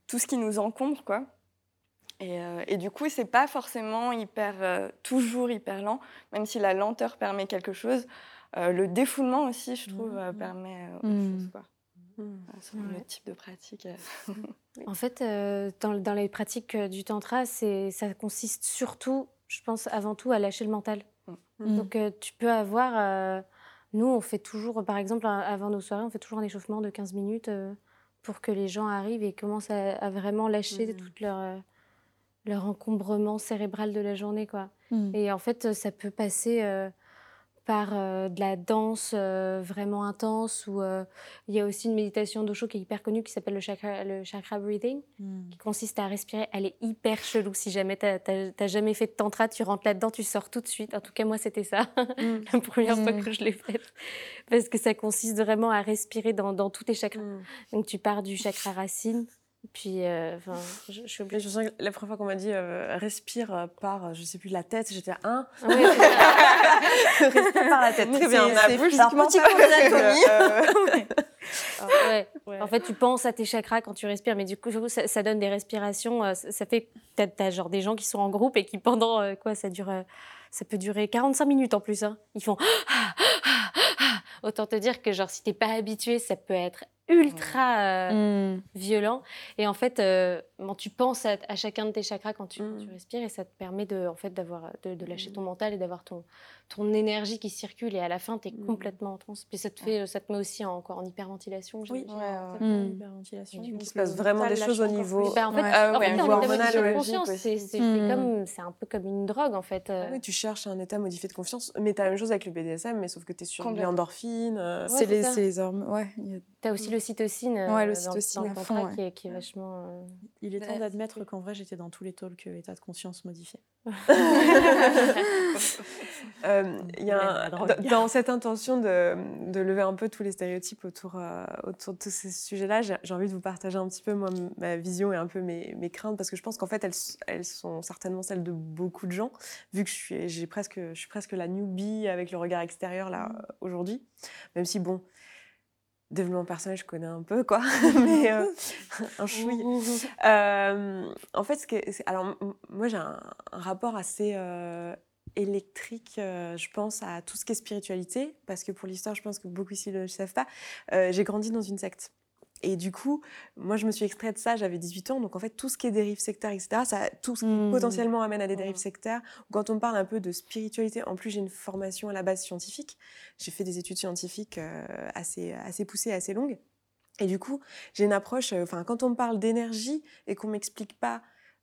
tout ce qui nous encombre, quoi. Et, euh, et, du coup, c'est pas forcément hyper, euh, toujours hyper lent, même si la lenteur permet quelque chose. Euh, le défoulement aussi, je trouve, mmh. permet autre mmh. chose. Quoi. Mmh. le type de pratique. en fait, dans, dans, les pratiques du tantra, ça consiste surtout, je pense, avant tout à lâcher le mental. Donc, tu peux avoir. Nous, on fait toujours, par exemple, avant nos soirées, on fait toujours un échauffement de 15 minutes pour que les gens arrivent et commencent à, à vraiment lâcher toute leur leur encombrement cérébral de la journée. Quoi. Mmh. Et en fait, ça peut passer euh, par euh, de la danse euh, vraiment intense, ou il y a aussi une méditation d'Osho qui est hyper connue, qui s'appelle le chakra, le chakra breathing, mmh. qui consiste à respirer. Elle est hyper chelou. Si jamais tu n'as jamais fait de tantra, tu rentres là-dedans, tu sors tout de suite. En tout cas, moi, c'était ça, mmh. la première fois que je l'ai faite. Parce que ça consiste vraiment à respirer dans, dans tous tes chakras. Donc, tu pars du chakra racine, puis, euh, enfin, je, suis obligée. Je sens que la première fois qu'on m'a dit euh, respire euh, par, je sais plus, la tête, j'étais un. Hein ouais, respire par la tête. Très bien, on a petit d'anatomie. ouais. ouais. En fait, tu penses à tes chakras quand tu respires, mais du coup, ça, ça donne des respirations. Ça fait, t'as genre des gens qui sont en groupe et qui pendant quoi, ça dure, ça peut durer 45 minutes en plus. Hein. Ils font. Autant te dire que genre si t'es pas habitué, ça peut être ultra euh, Mm. violent. Et en fait, euh, bon, tu penses à, à chacun de tes chakras quand tu, Mm. tu respires et ça te permet de, en fait, d'avoir, de, de lâcher ton mental et d'avoir ton, ton énergie qui circule. Et à la fin, tu es Mm. complètement en transe. Puis ça te, fait, ça te met aussi en- encore en hyperventilation. Oui. Ouais, ouais. Exactement, Mm. hyperventilation. Il se passe vraiment des choses au niveau- plus. Ben, en fait, Ouais. en Ah ouais, fait, au en niveau état hormonal, de conscience, c'est Mm. c'est comme, c'est un peu comme une drogue en fait. euh. Ah Oui, tu cherches un état modifié de confiance, mais t'as la même chose avec le BDSM, mais sauf que t'es sur Complètement. l'endorphine. euh, Ouais, c'est les, les hormones. Ouais, a- T'as aussi l'ocytocine. Ouais, euh, l'ocytocine ouais. qui, est, qui est vachement. euh, Il est temps d'admettre qu'en vrai, j'étais dans tous les talks euh, état de conscience modifié. Il y a un- la drogue. dans- cette intention de, de lever un peu tous les stéréotypes autour, euh, autour de tous ces sujets-là, j'ai envie de vous partager un petit peu moi, ma vision et un peu mes, mes craintes, parce que je pense qu'en fait, elles, sont certainement celles de beaucoup de gens, vu que je suis, j'ai presque, je suis presque la newbie avec le regard extérieur là Mm. euh, aujourd'hui, même si bon. Développement personnel, je connais un peu, quoi. Mais euh, un chouille. Euh, en fait, ce que, c'est- alors, moi, j'ai un, un rapport assez euh, électrique, euh, je pense, à tout ce qui est spiritualité, parce que pour l'histoire, je pense que beaucoup ici ne le savent pas. Euh, j'ai grandi dans une secte. Et du coup, moi, je me suis extraite de ça, j'avais 18 ans. Donc, en fait, tout ce qui est dérive sectaire, etc., ça, tout ce qui Mm. potentiellement amène à des dérives sectaires. Quand on parle un peu de spiritualité, en plus, j'ai une formation à la base scientifique. J'ai fait des études scientifiques euh, assez, assez poussées, assez longues. Et du coup, j'ai une approche, enfin, quand on me parle d'énergie et qu'on m'explique pas,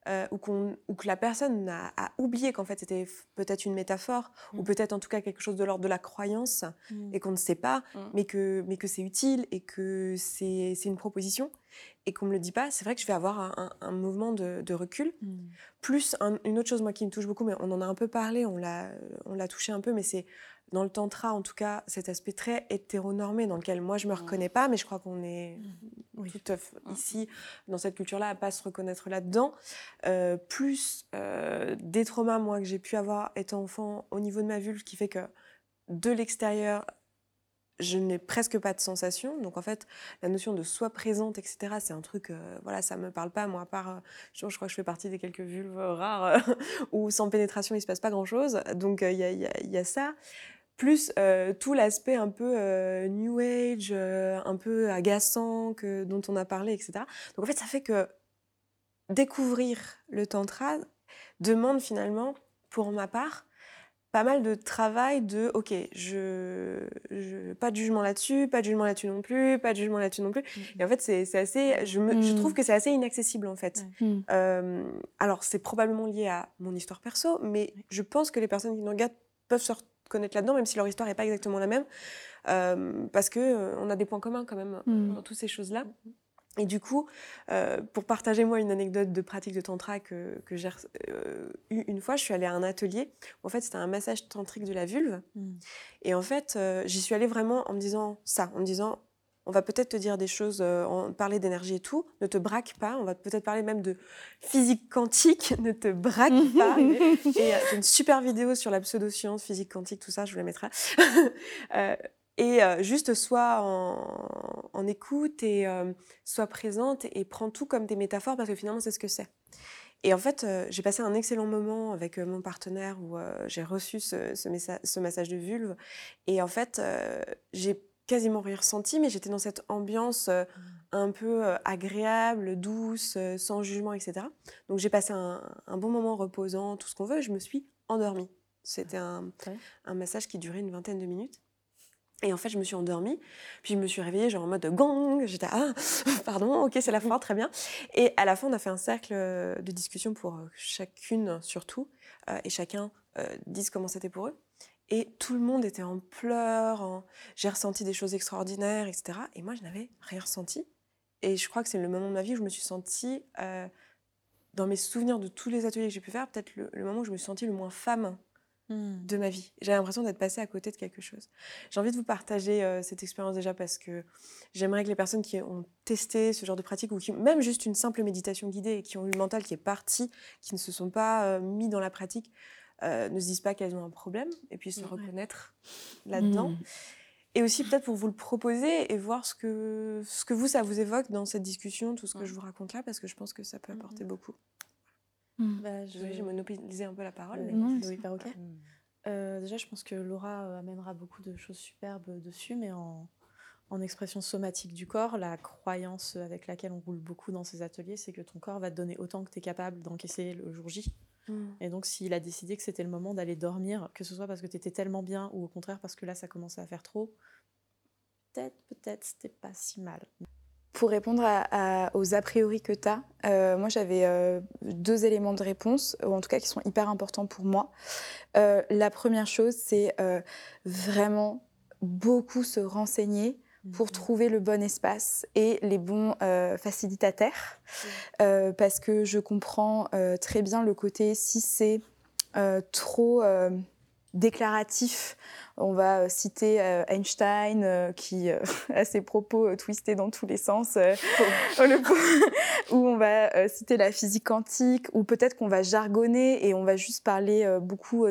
euh, ou, ou que la personne a, a oublié qu'en fait c'était peut-être une métaphore, ou Mm. peut-être en tout cas quelque chose de l'ordre de la croyance, et qu'on ne sait pas, Mm. mais que, mais que c'est utile et que c'est une proposition, et qu'on me le dit pas, c'est vrai que je vais avoir un, un- un mouvement de, de recul. Plus un- une autre chose, moi, qui me touche beaucoup, mais on en a un peu parlé, on l'a on l'a touché un peu, mais c'est dans le tantra, en tout cas, cet aspect très hétéronormé dans lequel moi, je me Mm. reconnais pas, mais je crois qu'on est Oui. tout ici, dans cette culture-là, à pas se reconnaître là-dedans. Euh, plus euh, des traumas, moi, que j'ai pu avoir étant enfant au niveau de ma vulve, qui fait que de l'extérieur, je n'ai presque pas de sensation. Donc en fait, la notion de soi présente, etc., c'est un truc, euh, voilà, ça me parle pas, moi, à part, euh, je, je crois que je fais partie des quelques vulves rares euh, où sans pénétration, il se passe pas grand-chose. Donc il y, a, il y a- il y a ça. Plus euh, tout l'aspect un peu euh, New Age, euh, un peu agaçant que, dont on a parlé, etc. Donc en fait, ça fait que découvrir le tantra demande finalement, pour ma part, pas mal de travail de ok je, je pas de jugement là-dessus pas de jugement là-dessus non plus pas de jugement là-dessus non plus et en fait c'est assez je, me, je Mm. trouve que c'est assez inaccessible en fait Mm. Euh, alors c'est probablement lié à mon histoire perso mais je pense que les personnes qui nous regardent peuvent se reconnaître là-dedans même si leur histoire n'est pas exactement la même Euh, parce que euh, on a des points communs quand même Mm. dans toutes ces choses là et du coup, euh, pour partager moi une anecdote de pratique de tantra que, que j'ai eue une fois, je suis allée à un atelier. En fait, c'était un massage tantrique de la vulve. Mm. Et en fait, euh, j'y suis allée vraiment en me disant ça, en me disant, on va peut-être te dire des choses, euh, parler d'énergie et tout, ne te braque pas. On va peut-être parler même de physique quantique, ne te braque pas. Et euh, j'ai une super vidéo sur la pseudoscience, physique quantique, tout ça, je vous la mettrai. Euh, et juste sois en, en écoute et sois présente et prends tout comme des métaphores parce que finalement c'est ce que c'est. Et en fait, euh, j'ai passé un excellent moment avec euh, mon partenaire où euh, j'ai reçu ce, ce, ce massage de vulve. Et en fait, j'ai quasiment rien ressenti, mais j'étais dans cette ambiance euh, un peu euh, agréable, douce, euh, sans jugement, etc. Donc j'ai passé un, un bon moment reposant, tout ce qu'on veut, et je me suis endormie. C'était un, massage qui durait une vingtaine de minutes. Et en fait, je me suis endormie, puis je me suis réveillée genre en mode gong. J'étais ah, pardon, ok, c'est la fin, très bien. Et à la fin, on a fait un cercle de discussion pour chacune surtout, et chacun euh, dise comment c'était pour eux. Et tout le monde était en pleurs, en- j'ai ressenti des choses extraordinaires, etc. Et moi, je n'avais rien ressenti. Et je crois que c'est le moment de ma vie où je me suis sentie, euh, dans mes souvenirs de tous les ateliers que j'ai pu faire, peut-être le, le moment où je me suis sentie le moins femme Mm. de ma vie. J'ai l'impression d'être passée à côté de quelque chose. J'ai envie de vous partager euh, cette expérience déjà parce que j'aimerais que les personnes qui ont testé ce genre de pratique ou qui même juste une simple méditation guidée et qui ont eu le mental qui est parti, qui ne se sont pas euh, mis dans la pratique, euh, ne se disent pas qu'elles ont un problème et puis se Ouais. reconnaître là-dedans. Mm. Et aussi peut-être pour vous le proposer et voir ce que, ce que vous, ça vous évoque dans cette discussion, tout ce que Ouais. je vous raconte là, parce que je pense que ça peut apporter Mhm. beaucoup. Mm. Bah, je- j'ai monopolisé un peu la parole. Mais- Non, c'est c'est hyper ok. Euh, déjà, je pense que Laura euh, amènera beaucoup de choses superbes dessus, mais en, en expression somatique du corps, la croyance avec laquelle on roule beaucoup dans ces ateliers, c'est que ton corps va te donner autant que tu es capable d'encaisser le jour J. Mm. Et donc, s'il a décidé que c'était le moment d'aller dormir, que ce soit parce que tu étais tellement bien ou au contraire parce que là, ça commençait à faire trop, peut-être, peut-être, c'était pas si mal. Pour répondre aux a priori que tu as, euh, moi j'avais euh, deux éléments de réponse, ou en tout cas qui sont hyper importants pour moi. Euh, la première chose, c'est vraiment beaucoup se renseigner pour mhm. trouver le bon espace et les bons facilitataires. parce que je comprends très bien le côté si c'est trop déclaratif on va euh, citer euh, Einstein euh, qui a ses propos twistés dans tous les sens, oh. ou on va citer la physique quantique, ou peut-être qu'on va jargonner et on va juste parler beaucoup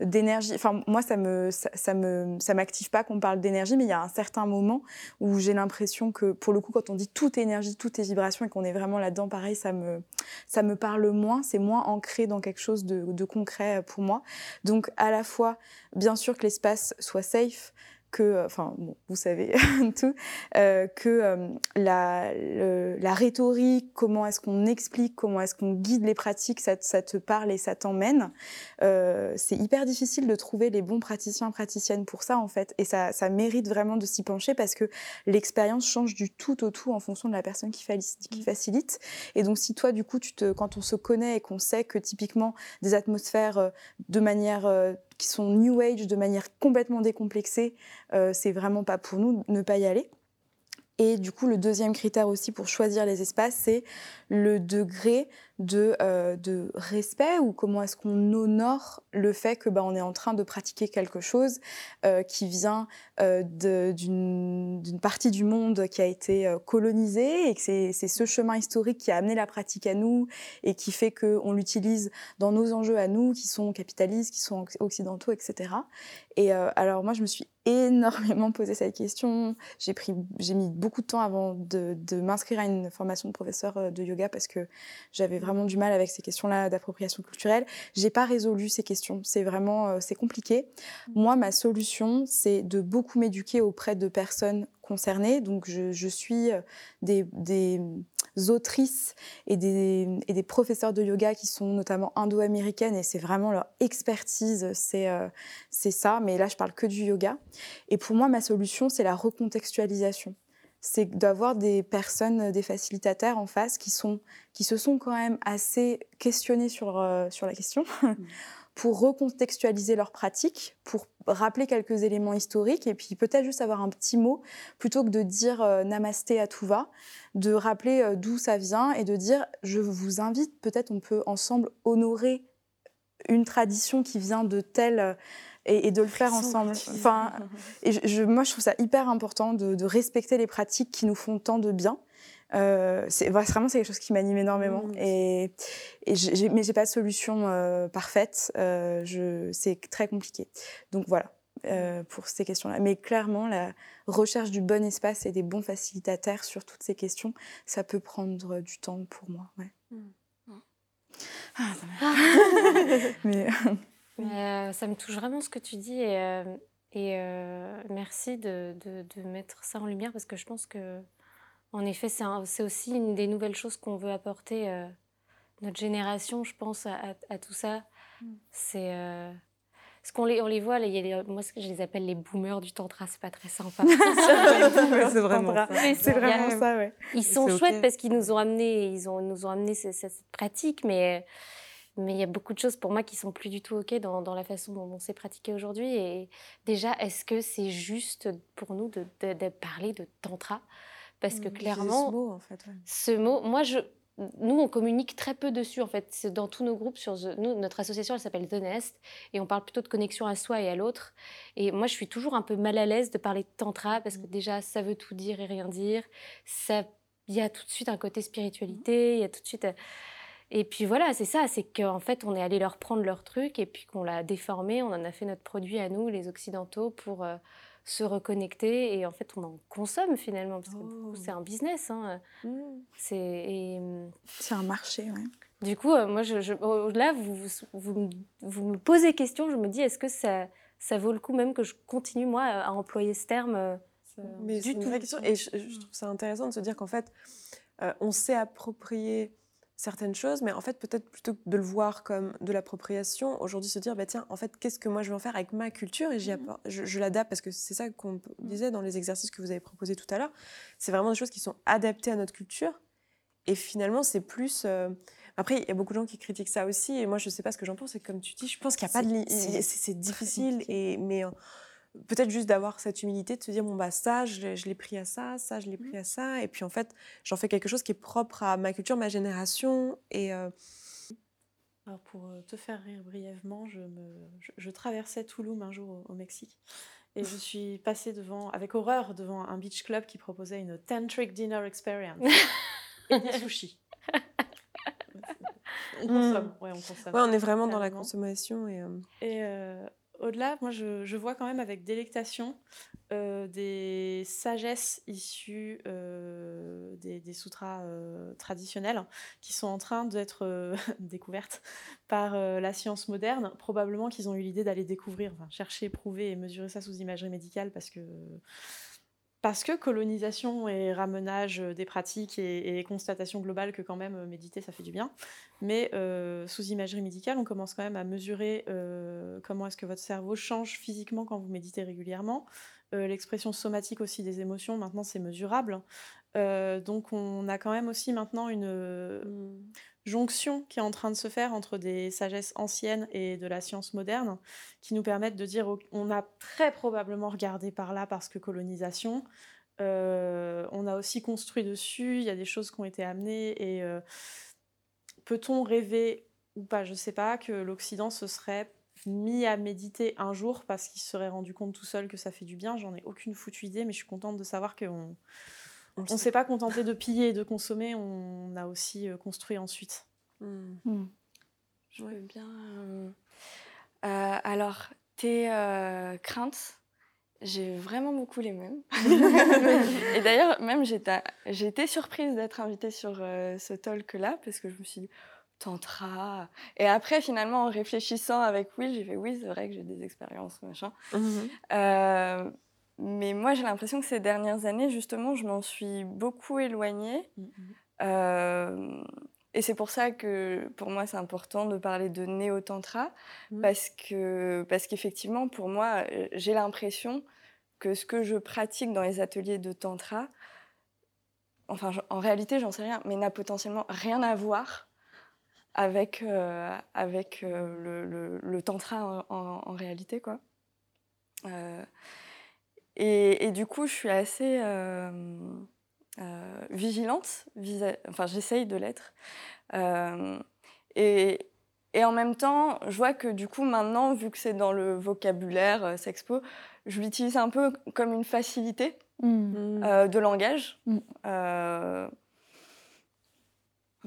d'énergie. Enfin, moi, ça me, ça, me, ça m'active pas qu'on parle d'énergie, mais il y a un certain moment où j'ai l'impression que, pour le coup, quand on dit toute énergie, toute est vibration et qu'on est vraiment là-dedans, pareil, ça me, ça me parle moins, c'est moins ancré dans quelque chose de, de concret pour moi. Donc, à la fois, bien sûr que l'espace soit safe, que, euh, enfin, vous savez tout, euh, que euh, la, la, rhétorique, comment est-ce qu'on explique, comment est-ce qu'on guide les pratiques, ça, ça, te parle et ça t'emmène. c'est hyper difficile de trouver les bons praticiens, praticiennes pour ça, en fait. Et ça, ça mérite vraiment de s'y pencher parce que l'expérience change du tout au tout en fonction de la personne qui, qui mmh. facilite. Et donc, si toi, du coup, tu te, quand on se connaît et qu'on sait que typiquement des atmosphères de manière qui sont New Age de manière complètement décomplexée, euh, c'est vraiment pas pour nous ne pas y aller. Et du coup, le deuxième critère aussi pour choisir les espaces, c'est le degré de, euh, de respect ou comment est-ce qu'on honore le fait que bah, on est en train de pratiquer quelque chose euh, qui vient euh, d'une partie du monde qui a été colonisée et que c'est ce chemin historique qui a amené la pratique à nous et qui fait qu'on l'utilise dans nos enjeux à nous qui sont capitalistes, qui sont occidentaux, etc. Et alors moi, je me suis énormément posé cette question. J'ai pris, j'ai mis beaucoup de temps avant de, de m'inscrire à une formation de professeur de yoga parce que j'avais vraiment du mal avec ces questions-là d'appropriation culturelle. J'ai pas résolu ces questions. C'est vraiment, euh, c'est compliqué. Moi, ma solution, c'est de beaucoup m'éduquer auprès de personnes concernées. Donc, je, je suis des, des autrices et des, et des, professeurs de yoga qui sont notamment indo-américaines et c'est vraiment leur expertise, c'est euh, c'est ça. Mais là, je parle que du yoga. Et pour moi, ma solution, c'est la recontextualisation. C'est d'avoir des personnes, des facilitateurs en face qui, sont, qui se sont quand même assez questionnés sur, euh, sur la question. Mmh. pour recontextualiser leurs pratiques, pour rappeler quelques éléments historiques et puis peut-être juste avoir un petit mot plutôt que de dire euh, namasté à tout va, de rappeler euh, d'où ça vient et de dire je vous invite, peut-être on peut ensemble honorer une tradition qui vient de telle et, de le faire ensemble. Enfin, et je, moi je trouve ça hyper important de, de respecter les pratiques qui nous font tant de bien euh, c'est vraiment c'est quelque chose qui m'anime énormément mmh. et, et j'ai, mais j'ai pas de solution euh, parfaite euh, je, c'est très compliqué donc voilà pour ces questions-là mais clairement la recherche du bon espace et des bons facilitateurs sur toutes ces questions ça peut prendre du temps pour moi ouais. Mmh. Ah, ça, mais, euh, ça me touche vraiment ce que tu dis et, et merci de, de, de mettre ça en lumière parce que je pense que en effet, c'est aussi une des nouvelles choses qu'on veut apporter euh, notre génération, je pense, à, tout ça. Mm. C'est euh, ce qu'on les, on les voit, il y a moi je les appelle les boomers du tantra, c'est pas très sympa. c'est vraiment ça. C'est vraiment ça, ouais. Ils sont chouettes parce qu'ils nous ont amené, ils ont, nous ont amené cette, pratique, mais mais il y a beaucoup de choses pour moi qui sont plus du tout ok dans, dans la façon dont on s'est pratiqué aujourd'hui. Et déjà, est-ce que c'est juste pour nous de, de parler de tantra? Parce que mmh, clairement, ce mot, en fait, ce mot, moi, je, nous, on communique très peu dessus, en fait. C'est dans tous nos groupes. Sur nous, notre association, elle s'appelle The Nest, et on parle plutôt de connexion à soi et à l'autre. Et moi, je suis toujours un peu mal à l'aise de parler de tantra, parce que mmh. déjà, ça veut tout dire et rien dire. Ça, il y a tout de suite un côté spiritualité, il y a tout de suite. Euh, et puis voilà, c'est ça, c'est qu'en fait, on est allé leur prendre leur truc et puis qu'on l'a déformé, on en a fait notre produit à nous, les Occidentaux, pour euh, se reconnecter et en fait on en consomme finalement parce que oh. c'est un business hein. mmh. c'est mmh, c'est un marché ouais. du coup euh, moi je, oh, là vous, vous, vous, me posez question je me dis est-ce que ça ça vaut le coup même que je continue moi à employer ce terme euh, Mais c'est une vraie question. Et je, trouve ça intéressant de se dire qu'en fait, on s'est approprié certaines choses, mais en fait, peut-être plutôt que de le voir comme de l'appropriation, aujourd'hui se dire, bah, tiens, en fait, qu'est-ce que moi je veux en faire avec ma culture et j'y mmh je, l'adapte parce que c'est ça qu'on mmh. disait dans les exercices que vous avez proposés tout à l'heure. C'est vraiment des choses qui sont adaptées à notre culture et finalement, c'est plus. Euh, après, il y a beaucoup de gens qui critiquent ça aussi et moi, je ne sais pas ce que j'en pense. Et comme tu dis, je pense qu'il n'y a pas de. C'est difficile, et, mais peut-être juste d'avoir cette humilité de se dire bon bah ça je, l'ai pris à ça ça je l'ai pris mmh. à ça et puis en fait j'en fais quelque chose qui est propre à ma culture ma génération et euh, alors pour euh, te faire rire brièvement je me je, traversais Toulouse un jour au, Mexique et je suis passée devant avec horreur devant un beach club qui proposait une tantric dinner experience et des sushis on consomme, ouais, on consomme. Ouais, on est vraiment dans la consommation. Et, euh, et au-delà, moi, je, vois quand même avec délectation euh, des sagesses issues euh, des, sutras euh, traditionnels qui sont en train d'être découvertes par la science moderne. Probablement qu'ils ont eu l'idée d'aller découvrir, chercher, prouver et mesurer ça sous imagerie médicale parce que parce que colonisation et ramenage des pratiques et, constatation globale que quand même euh, méditer ça fait du bien. Mais euh, sous imagerie médicale, on commence quand même à mesurer euh, comment est-ce que votre cerveau change physiquement quand vous méditez régulièrement. L'expression somatique aussi des émotions, maintenant c'est mesurable. donc on a quand même aussi maintenant une, mmh jonction qui est en train de se faire entre des sagesses anciennes et de la science moderne, qui nous permettent de dire on a très probablement regardé par là parce que colonisation, euh, on a aussi construit dessus, il y a des choses qui ont été amenées, et euh, peut-on rêver ou pas, je ne sais pas, que l'Occident se serait mis à méditer un jour parce qu'il se serait rendu compte tout seul que ça fait du bien, j'en ai aucune foutue idée, mais je suis contente de savoir qu'on on ne s'est pas contenté de piller et de consommer, on a aussi euh, construit ensuite. Je veux bien. Euh, euh, alors, tes craintes, j'ai vraiment beaucoup les mêmes. et d'ailleurs, même j'ai été surprise d'être invitée sur ce talk-là, parce que je me suis dit, tantra. Et après, finalement, en réfléchissant avec Will, j'ai fait, oui, c'est vrai que j'ai des expériences, machin. Mmh mais moi, j'ai l'impression que ces dernières années, justement, je m'en suis beaucoup éloignée. Mmh, mmh. Euh, et c'est pour ça que pour moi, c'est important de parler de néo-tantra, mmh. parce que parce qu'effectivement, pour moi, euh, j'ai l'impression que ce que je pratique dans les ateliers de tantra, enfin, en réalité, j'en sais rien, mais n'a potentiellement rien à voir avec, euh, avec le, le, tantra en, en, réalité, quoi. Et, du coup, je suis assez euh, euh, vigilante, enfin j'essaye de l'être. Euh, et, et, en même temps, je vois que du coup, maintenant, vu que c'est dans le vocabulaire sexpo, je l'utilise un peu comme une facilité mmh. de langage. Mmh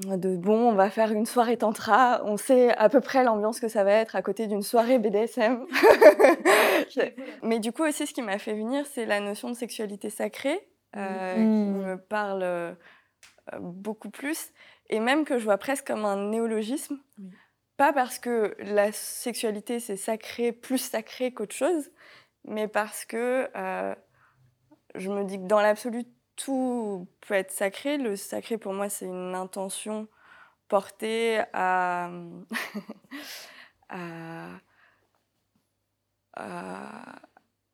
de bon, on va faire une soirée tantra, on sait à peu près l'ambiance que ça va être à côté d'une soirée BDSM. Mais du coup aussi, ce qui m'a fait venir, c'est la notion de sexualité sacrée, euh, qui mmh. me parle euh, beaucoup plus, et même que je vois presque comme un néologisme. Pas parce que la sexualité c'est sacré, plus sacré qu'autre chose, mais parce que euh, je me dis que dans l'absolu, tout peut être sacré. Le sacré, pour moi, c'est une intention portée à,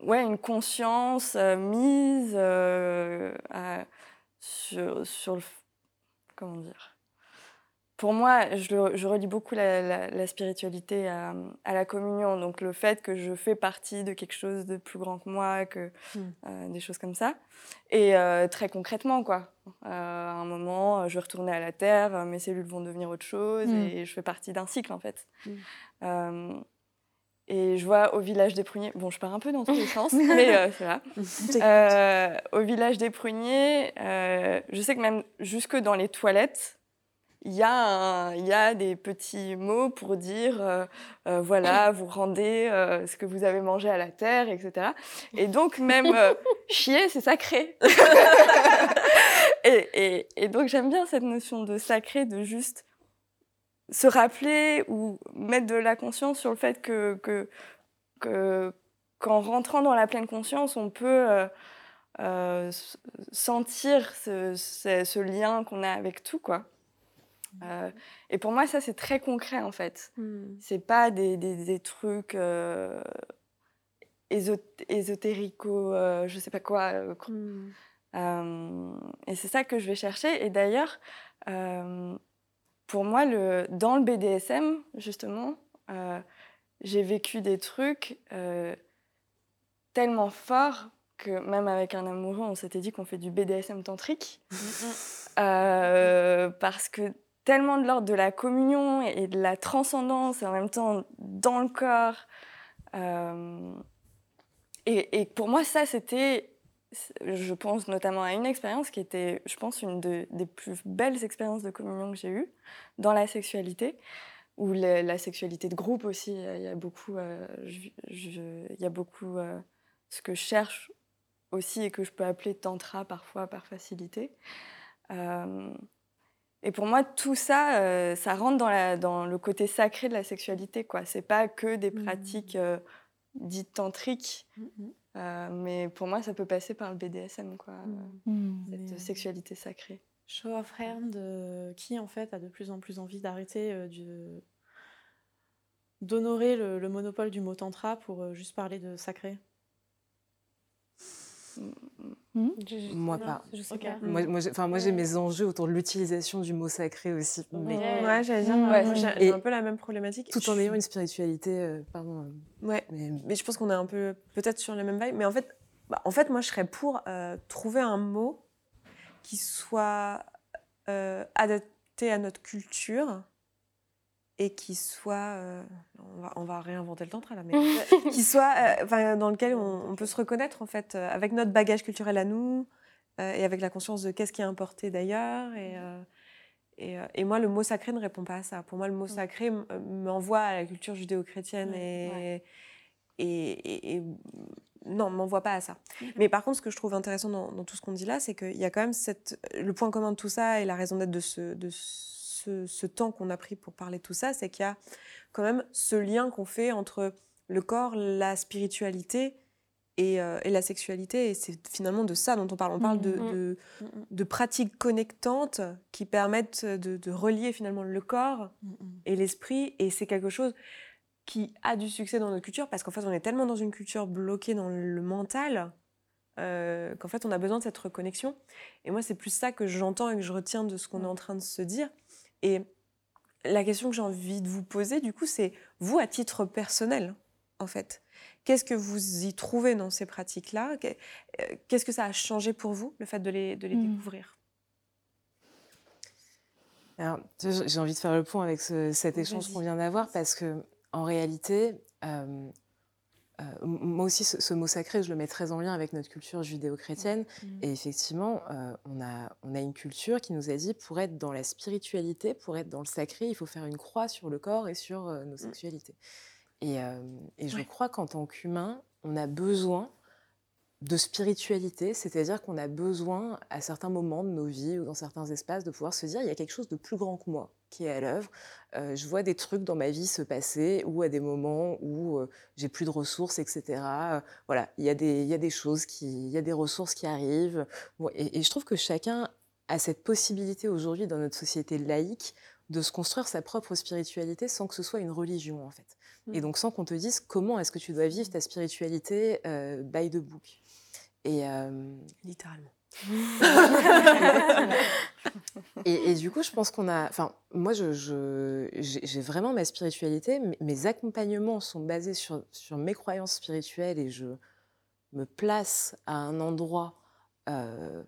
ouais, une conscience euh, mise euh, sur, sur le... Comment dire? Pour moi, je, relie beaucoup la, spiritualité à, la communion. Donc le fait que je fais partie de quelque chose de plus grand que moi, que hmm. euh, des choses comme ça. Et euh, très concrètement, quoi. Euh, à un moment, je vais retourner à la terre, mes cellules vont devenir autre chose, hmm. et je fais partie d'un cycle en fait. Hmm. et je vois au village des pruniers, bon, je pars un peu dans tous les sens, mais c'est là. au village des pruniers, je sais que même jusque dans les toilettes, il y, a il y a des petits mots pour dire, euh, euh, voilà, vous rendez euh, ce que vous avez mangé à la terre, etc. Et donc, même chier, c'est sacré. et, et, donc, j'aime bien cette notion de sacré, de juste se rappeler ou mettre de la conscience sur le fait que, que, que qu'en rentrant dans la pleine conscience, on peut sentir ce, ce, lien qu'on a avec tout, quoi. Euh, et pour moi, ça, c'est très concret, en fait. Mmh. C'est pas des, des, des trucs euh, ésotérico, euh, je sais pas quoi. Mmh. et c'est ça que je vais chercher. Et d'ailleurs, pour moi, le, dans le BDSM, justement, j'ai vécu des trucs tellement forts que même avec un amoureux, on s'était dit qu'on fait du BDSM tantrique. Euh, parce que tellement de l'ordre de la communion et de la transcendance et en même temps dans le corps. Euh, et, pour moi, ça, c'était, je pense notamment à une expérience qui était, je pense, une des plus belles expériences de communion que j'ai eues dans la sexualité, ou la, sexualité de groupe aussi. Il y a beaucoup, euh, il y a beaucoup ce que je cherche aussi et que je peux appeler tantra parfois par facilité. Euh, et pour moi, tout ça, euh, ça rentre dans, la, dans, le côté sacré de la sexualité. quoi. C'est pas que des mmh. pratiques euh, dites tantriques, mmh mais pour moi, ça peut passer par le BDSM, quoi, mmh. cette sexualité sacrée. Show of Hand, qui en fait a de plus en plus envie d'arrêter d'honorer le, le, monopole du mot tantra pour juste parler de sacré Hmm moi pas. Moi, moi, enfin, moi j'ai mes enjeux autour de l'utilisation du mot sacré aussi. Mais... Ouais, j'allais dire, j'ai un peu la même problématique. Tout en ayant une spiritualité, euh, pardon. Euh, ouais, mais... je pense qu'on est un peu peut-être sur la même vague. Mais en fait, bah, en fait, moi je serais pour euh, trouver un mot qui soit adapté à notre culture et qui soit, euh, on, va, on, va, réinventer le tantra là, mais qui soit, euh, dans lequel on, peut se reconnaître en fait, euh, avec notre bagage culturel à nous et avec la conscience de qu'est-ce qui est importé d'ailleurs. Et, et, et, moi, le mot sacré ne répond pas à ça. Pour moi, le mot sacré m'envoie à la culture judéo-chrétienne et, et, non, m'envoie pas à ça. Mais par contre, ce que je trouve intéressant dans, dans tout ce qu'on dit là, c'est qu'il y a quand même cette, le point commun de tout ça et la raison d'être de ce, de ce ce, temps qu'on a pris pour parler de tout ça, c'est qu'il y a quand même ce lien qu'on fait entre le corps, la spiritualité et, euh, la sexualité. Et c'est finalement de ça dont on parle. On parle de, mmh, mmh. de, pratiques connectantes qui permettent de, relier finalement le corps et l'esprit. Et c'est quelque chose qui a du succès dans notre culture parce qu'en fait, on est tellement dans une culture bloquée dans le mental. Euh, qu'en fait on a besoin de cette reconnexion. Et moi c'est plus ça que j'entends et que je retiens de ce qu'on est en train de se dire. Et la question que j'ai envie de vous poser, du coup, c'est vous, à titre personnel, en fait, qu'est-ce que vous y trouvez dans ces pratiques-là? Euh, Qu'est-ce que ça a changé pour vous, le fait de les, de les mmh. découvrir? J'ai envie de faire le point avec cet échange qu'on vient d'avoir parce que, en réalité, euh, euh, moi aussi, ce, mot sacré, je le mets très en lien avec notre culture judéo-chrétienne. Mmh. Et effectivement, euh, on, a, on a une culture qui nous a dit, pour être dans la spiritualité, pour être dans le sacré, il faut faire une croix sur le corps et sur euh, nos mmh. sexualités. Et, et je crois qu'en tant qu'humain, on a besoin de spiritualité, c'est-à-dire qu'on a besoin, à certains moments de nos vies ou dans certains espaces, de pouvoir se dire il y a quelque chose de plus grand que moi qui est à l'œuvre. Euh, je vois des trucs dans ma vie se passer ou à des moments où euh, j'ai plus de ressources, etc. Euh, voilà, il y, a des, il y a des choses qui, il y a des ressources qui arrivent. et, je trouve que chacun a cette possibilité aujourd'hui dans notre société laïque de se construire sa propre spiritualité sans que ce soit une religion en fait. Et mmh. donc sans qu'on te dise comment est-ce que tu dois vivre ta spiritualité by the book. Et euh, littéralement. et, du coup, je pense qu'on a. Enfin, moi, je, j'ai vraiment ma spiritualité. Mes accompagnements sont basés sur, sur mes croyances spirituelles et je me place à un endroit euh,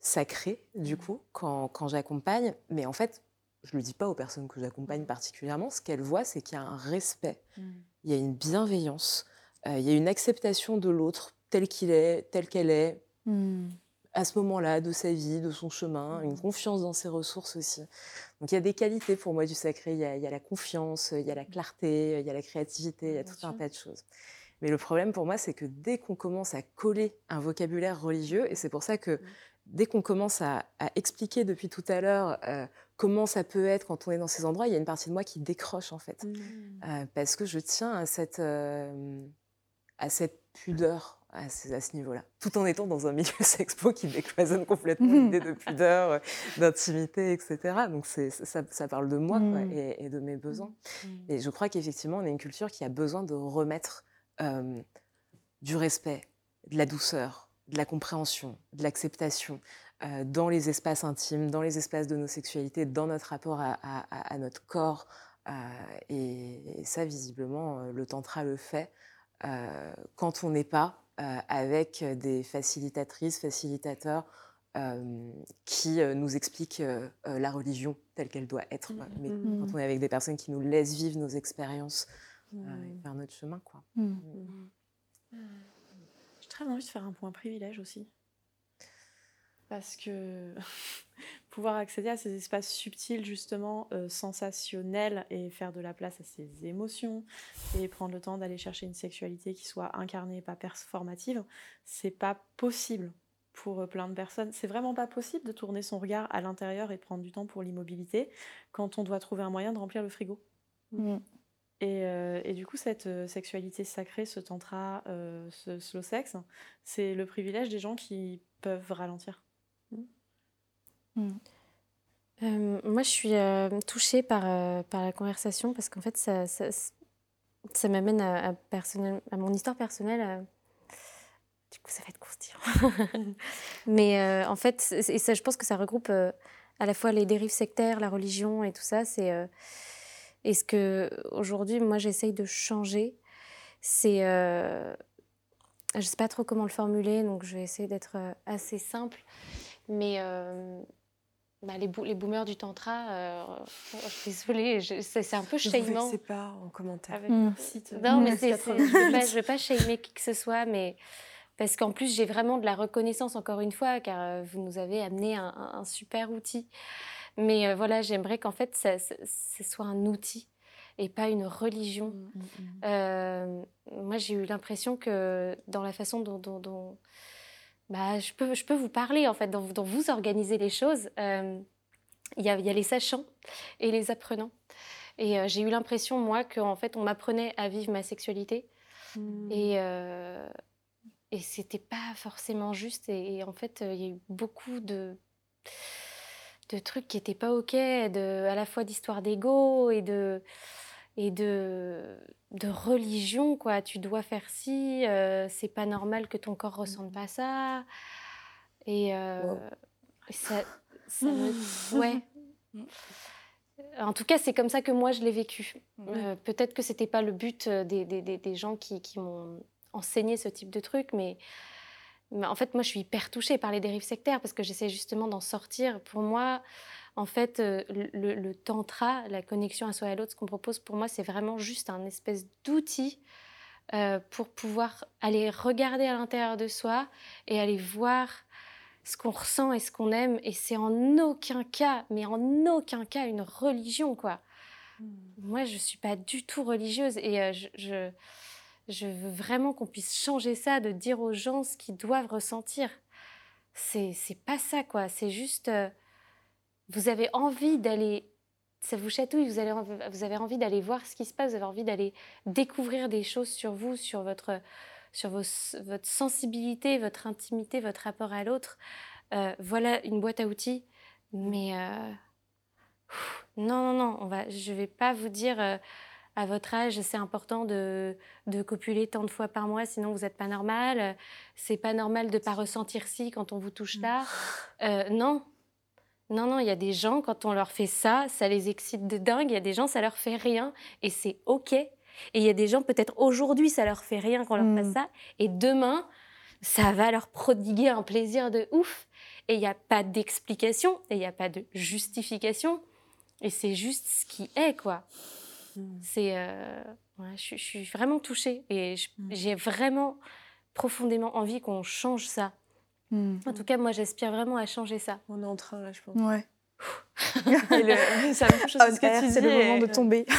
sacré, du mmh. coup, quand, quand j'accompagne. Mais en fait, je ne le dis pas aux personnes que j'accompagne particulièrement. Ce qu'elles voient, c'est qu'il y a un respect, mmh. il y a une bienveillance, euh, il y a une acceptation de l'autre tel qu'il est, telle qu'elle est, hmm. à ce moment-là, de sa vie, de son chemin, une confiance dans ses ressources aussi. Donc il y a des qualités pour moi du sacré, il y a, la confiance, il y a la clarté, il y a la créativité, il y a tout un tas de choses. Mais le problème pour moi, c'est que dès qu'on commence à coller un vocabulaire religieux, et c'est pour ça que hmm. dès qu'on commence à, expliquer depuis tout à l'heure euh, comment ça peut être quand on est dans ces endroits, il y a une partie de moi qui décroche en fait. Hmm. Euh, parce que je tiens à cette, euh, à cette pudeur à ce, niveau-là, tout en étant dans un milieu sexpo qui décloisonne complètement l'idée de pudeur, euh, d'intimité, etc. Donc ça, ça, parle de moi mmh. et, de mes besoins. Mmh. Et je crois qu'effectivement, on est une culture qui a besoin de remettre du respect, de la douceur, de la compréhension, de l'acceptation euh, dans les espaces intimes, dans les espaces de nos sexualités, dans notre rapport à, notre corps. Euh, et, ça, visiblement, euh, le tantra le fait quand on n'est pas avec des facilitatrices, facilitateurs qui nous expliquent la religion telle qu'elle doit être. Mmh, Mais mmh. quand on est avec des personnes qui nous laissent vivre nos expériences mmh. vers notre chemin. Quoi. J'ai très envie de faire un point privilège aussi. Parce que pouvoir accéder à ces espaces subtils, justement, euh, sensationnels, et faire de la place à ses émotions, et prendre le temps d'aller chercher une sexualité qui soit incarnée et pas performative, c'est pas possible pour euh, plein de personnes. C'est vraiment pas possible de tourner son regard à l'intérieur et de prendre du temps pour l'immobilité quand on doit trouver un moyen de remplir le frigo. Mm. Euh, et, du coup, cette sexualité sacrée, ce tantra, ce slow sex, c'est le privilège des gens qui peuvent ralentir. Mm. Euh, moi, je suis euh, touchée par, euh, par la conversation parce qu'en fait, ça, ça, m'amène à, à mon histoire personnelle. Du coup, ça va être croustillant. Mais en fait, ça, je pense que ça regroupe à la fois les dérives sectaires, la religion et tout ça. C'est et ce que aujourd'hui, moi, j'essaye de changer. C'est je sais pas trop comment le formuler, donc je vais essayer d'être assez simple. Mais bah, les, les, boomers du tantra, euh, je suis désolée, c'est un peu shamant. Je ne pas en commentaire. Avec mmh. site. Non, mais c'est, je ne veux, pas shamer qui que ce soit, mais parce qu'en plus, j'ai vraiment de la reconnaissance, encore une fois, car euh, vous nous avez amené un, super outil. Mais euh, voilà, j'aimerais qu'en fait, ça, ce soit un outil et pas une religion. Mmh, mmh, moi, j'ai eu l'impression que dans la façon dont, dont bah, je, peux, je peux vous parler, en fait, dont, vous organisez les choses. Euh, il y, a, y, a les sachants et les apprenants. Et euh, j'ai eu l'impression, moi, qu'en fait, on m'apprenait à vivre ma sexualité. Mmh. Et, euh, et c'était pas forcément juste. Et, en fait, il y a eu beaucoup de, de trucs qui n'étaient pas OK, de, à la fois d'histoire d'ego et de et de, de religion, quoi. Tu dois faire ci, euh, c'est pas normal que ton corps ressente pas ça. Et, euh, ça, me... Ouais. En tout cas, c'est comme ça que moi, je l'ai vécu. Euh, peut-être que c'était pas le but des, des, des gens qui, qui m'ont enseigné ce type de truc, mais, mais, en fait, moi, je suis hyper touchée par les dérives sectaires parce que j'essaie justement d'en sortir. Pour moi, en fait, euh, le, tantra, la connexion à soi et à l'autre, ce qu'on propose pour moi, c'est vraiment juste un espèce d'outil euh, pour pouvoir aller regarder à l'intérieur de soi et aller voir ce qu'on ressent et ce qu'on aime. Et c'est en aucun cas, mais en aucun cas une religion, quoi. Hmm. Moi, je suis pas du tout religieuse et euh, je, je, veux vraiment qu'on puisse changer ça, de dire aux gens ce qu'ils doivent ressentir. C'est, c'est pas ça, quoi. C'est juste vous avez envie d'aller, ça vous chatouille, vous, avez envie d'aller voir ce qui se passe, vous avez envie d'aller découvrir des choses sur vous, sur votre, sur votre sensibilité, votre intimité, votre rapport à l'autre. Euh, voilà une boîte à outils, mais euh, non, non, non, on va, je ne vais pas vous dire euh, à votre âge, c'est important de, de, copuler tant de fois par mois, sinon vous n'êtes pas normal. C'est pas normal de ne pas ressentir si quand on vous touche là. non, non, non, il y a des gens, quand on leur fait ça, ça les excite de dingue. Il y a des gens, ça leur fait rien et c'est OK. Et il y a des gens, peut-être aujourd'hui, ça leur fait rien qu'on leur fasse mm. ça. Et demain, ça va leur prodiguer un plaisir de ouf. Et il n'y a pas d'explication et il n'y a pas de justification. Et c'est juste ce qui est, quoi. Mm. C'est. Euh, je, suis vraiment touchée et mm. j'ai vraiment profondément envie qu'on change ça. Hmm. En tout cas, moi, j'aspire vraiment à changer ça. On est en train, là, je pense. Ouais. le... ça me touche ce que tu. C'est le moment de tomber.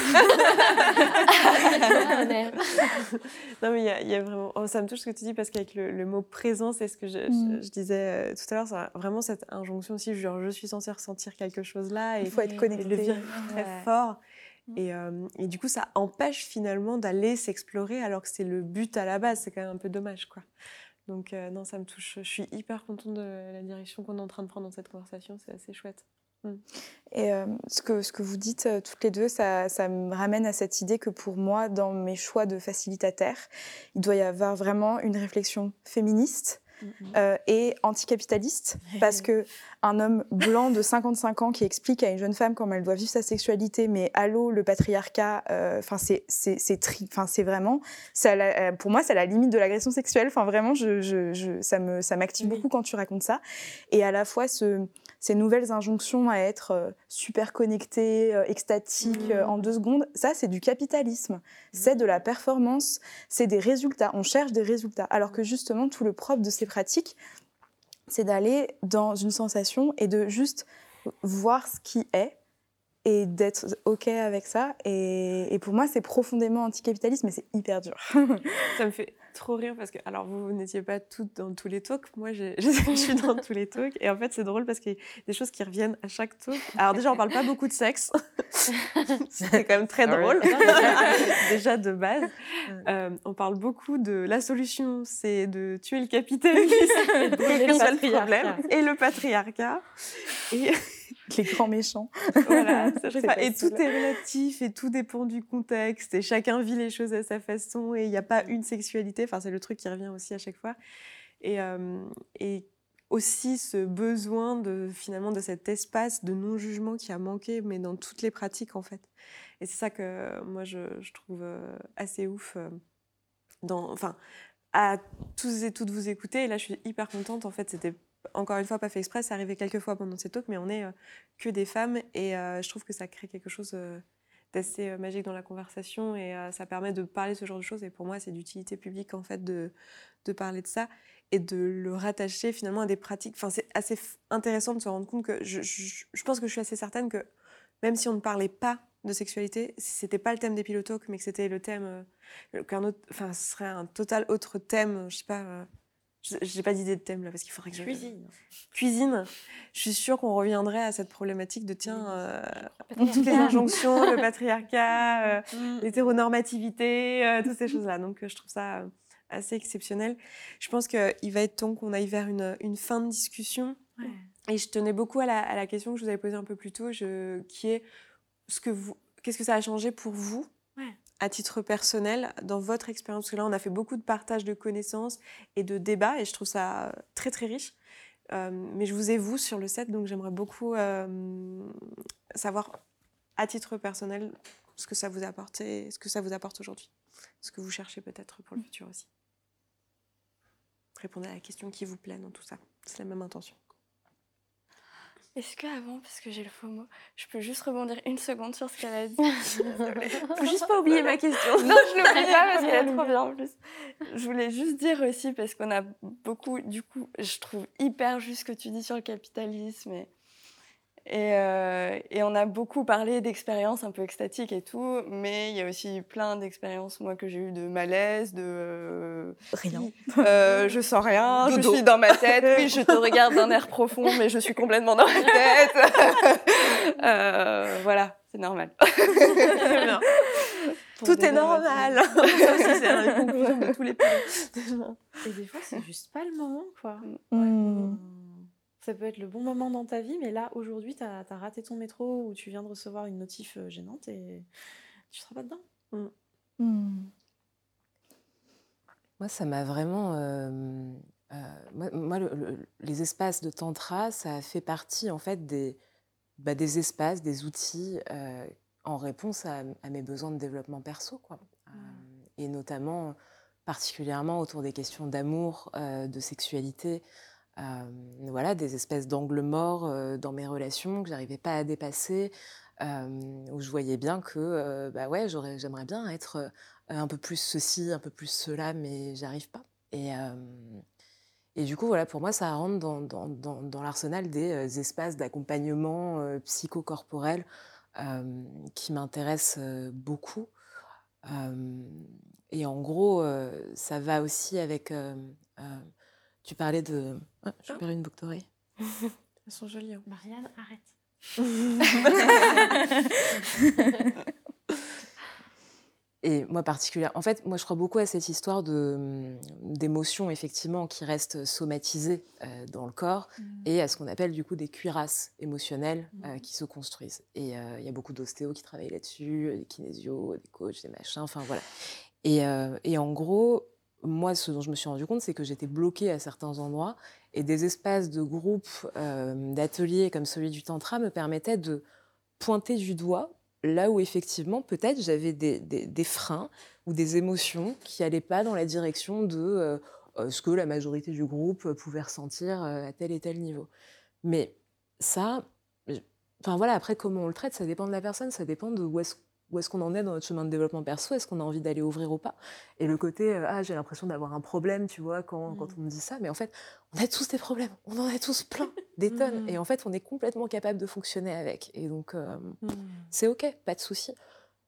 non, mais il y, a vraiment. Oh, ça me touche ce que tu dis parce qu'avec le, mot présent, c'est ce que je, hmm. disais euh, tout à l'heure, c'est vraiment cette injonction aussi, genre je suis censée ressentir quelque chose là. Il faut être connecté. le vivre très fort. Mmh. Et, et, du coup, ça empêche finalement d'aller s'explorer alors que c'est le but à la base. C'est quand même un peu dommage, quoi. Donc non, ça me touche. Je suis hyper contente de la direction qu'on est en train de prendre dans cette conversation. C'est assez chouette. Mmh. Et ce, que, ce que vous dites toutes les deux, ça, ça, me ramène à cette idée que pour moi, dans mes choix de facilitateur, il doit y avoir vraiment une réflexion féministe euh, et anticapitaliste parce que un homme blanc de 55 ans qui explique à une jeune femme comment elle doit vivre sa sexualité, mais allô le patriarcat, euh, enfin c'est c'est enfin c'est vraiment ça euh, pour moi c'est la limite de l'agression sexuelle. Enfin vraiment je, je, je, ça me ça m'active beaucoup quand tu racontes ça. Et à la fois ce ces nouvelles injonctions à être euh, super connecté, euh, extatique euh, en mmh. deux secondes, ça c'est du capitalisme, mmh. c'est de la performance, c'est des résultats, on cherche des résultats. Alors que justement tout le propre de ces pratiques, c'est d'aller dans une sensation et de juste voir ce qui est et d'être OK avec ça. Et, et pour moi, c'est profondément anticapitaliste, mais c'est hyper dur. ça me fait trop rire parce que, alors vous, n'étiez pas toutes dans tous les talks, moi je, je, suis dans tous les talks. Et en fait, c'est drôle parce qu'il y a des choses qui reviennent à chaque talk. Alors déjà, on parle pas beaucoup de sexe. c'est quand même très ah drôle, déjà de base. Euh, on parle beaucoup de la solution, c'est de tuer le capitalisme et le problème. Et le patriarcat. Et les grands méchants. Voilà, et tout est relatif et tout dépend du contexte et chacun vit les choses à sa façon et il n'y a pas une sexualité. Enfin, c'est le truc qui revient aussi à chaque fois. Et, euh, et aussi ce besoin de finalement de cet espace de non-jugement qui a manqué, mais dans toutes les pratiques en fait. Et c'est ça que moi je, je trouve euh, assez ouf. Euh, dans, enfin, à tous et toutes vous écouter. Et là, je suis hyper contente. En fait, c'était encore une fois, pas fait exprès, c'est arrivé quelques fois pendant ces talks, mais on n'est euh, que des femmes et euh, je trouve que ça crée quelque chose euh, d'assez magique dans la conversation et ça permet de parler ce genre de choses. Et pour moi, c'est d'utilité publique en fait de, parler de ça et de le rattacher finalement à des pratiques. Enfin, c'est assez intéressant de se rendre compte que je, pense que je suis assez certaine que même si on ne parlait pas de sexualité, si c'était pas le thème des pilotalks, mais que c'était le thème, qu'un autre, enfin, ce serait un total autre thème, je sais pas j'ai pas d'idée de thème là parce qu'il faudrait que cuisine. Cuisine. Je suis sûre qu'on reviendrait à cette problématique de tiens euh, toutes les injonctions, le patriarcat, euh, mm. l'hétéronormativité, euh, toutes ces choses là. Donc je trouve ça assez exceptionnel. Je pense qu'il va être temps qu'on aille vers une, une, fin de discussion. Et je tenais beaucoup à la, à la, question que je vous avais posée un peu plus tôt, je, qui est ce que vous, qu'est-ce que ça a changé pour vous à titre personnel, dans votre expérience, parce que là, on a fait beaucoup de partage de connaissances et de débats, et je trouve ça très, très riche. Euh, mais je vous ai, vous, sur le set, donc j'aimerais beaucoup euh, savoir, à titre personnel, ce que ça vous a apporté, ce que ça vous apporte aujourd'hui, ce que vous cherchez peut-être pour le futur aussi. Répondez à la question qui vous plaît dans tout ça. C'est la même intention. Est-ce qu'avant, parce que j'ai le faux mot, je peux juste rebondir une seconde sur ce qu'elle a dit? Faut juste pas oublier ma question. Non, je l'oublie pas parce qu'elle est trop bien en plus. Je voulais juste dire aussi, parce qu'on a beaucoup, du coup, je trouve hyper juste ce que tu dis sur le capitalisme et euh, et, on a beaucoup parlé d'expériences un peu extatiques et tout, mais il y a aussi plein d'expériences, moi, que j'ai eues de malaise, de... Euh, rien. Euh, je sens rien, je suis dans ma tête, oui, je te regarde d'un air profond, mais je suis complètement dans ma tête. voilà, c'est normal. Tout est normal. c'est la conclusion de tous les Et des fois, c'est juste pas le moment, quoi. Mm ça peut être le bon moment dans ta vie, mais là, aujourd'hui, tu as, raté ton métro ou tu viens de recevoir une notif euh, gênante et tu seras pas dedans. Mm. Mm. Moi, ça m'a vraiment. Euh, euh, moi, les espaces de tantra, ça fait partie en fait des, bah, des espaces, des outils en réponse à, mes besoins de développement perso, quoi. Mm. et notamment, particulièrement autour des questions d'amour, de sexualité, euh, voilà, des espèces d'angles morts euh, dans mes relations que j'arrivais pas à dépasser, euh, où je voyais bien que bah ouais, j'aimerais bien être un peu plus ceci, un peu plus cela, mais j'arrive pas. Et, et du coup, voilà, pour moi, ça rentre dans, dans, dans, l'arsenal des espaces d'accompagnement psychocorporel qui m'intéressent beaucoup. et en gros, ça va aussi avec tu parlais de. Ah, je perds une boucle d'oreille. Elles sont jolies. Hein. Marianne, arrête. Et moi, particulièrement, en fait, moi, je crois beaucoup à cette histoire de, hum, d'émotions, effectivement, qui restent somatisées euh, dans le corps mmh. et à ce qu'on appelle, du coup, des cuirasses émotionnelles euh, mmh. qui se construisent. Et euh, il y a beaucoup d'ostéos qui travaillent là-dessus, des kinésios, des coachs, des machins, enfin, voilà. Et, et, en gros, moi, ce dont je me suis rendu compte, c'est que j'étais bloquée à certains endroits et des espaces de groupe, d'ateliers comme celui du Tantra me permettaient de pointer du doigt là où effectivement, peut-être, j'avais des, freins ou des émotions qui n'allaient pas dans la direction de euh, euh, ce que la majorité du groupe pouvait ressentir euh, à tel et tel niveau. Mais ça, enfin voilà, après, comment on le traite, ça dépend de la personne, ça dépend de où est-ce où est-ce qu'on en est dans notre chemin de développement perso Est-ce qu'on a envie d'aller ouvrir ou pas Et le côté, euh, ah, j'ai l'impression d'avoir un problème, tu vois, quand, quand, mmh. on me dit ça. Mais en fait, on a tous des problèmes. On en a tous plein, des tonnes. Mmh. Et en fait, on est complètement capable de fonctionner avec. Et donc, euh, mmh. c'est OK, pas de souci.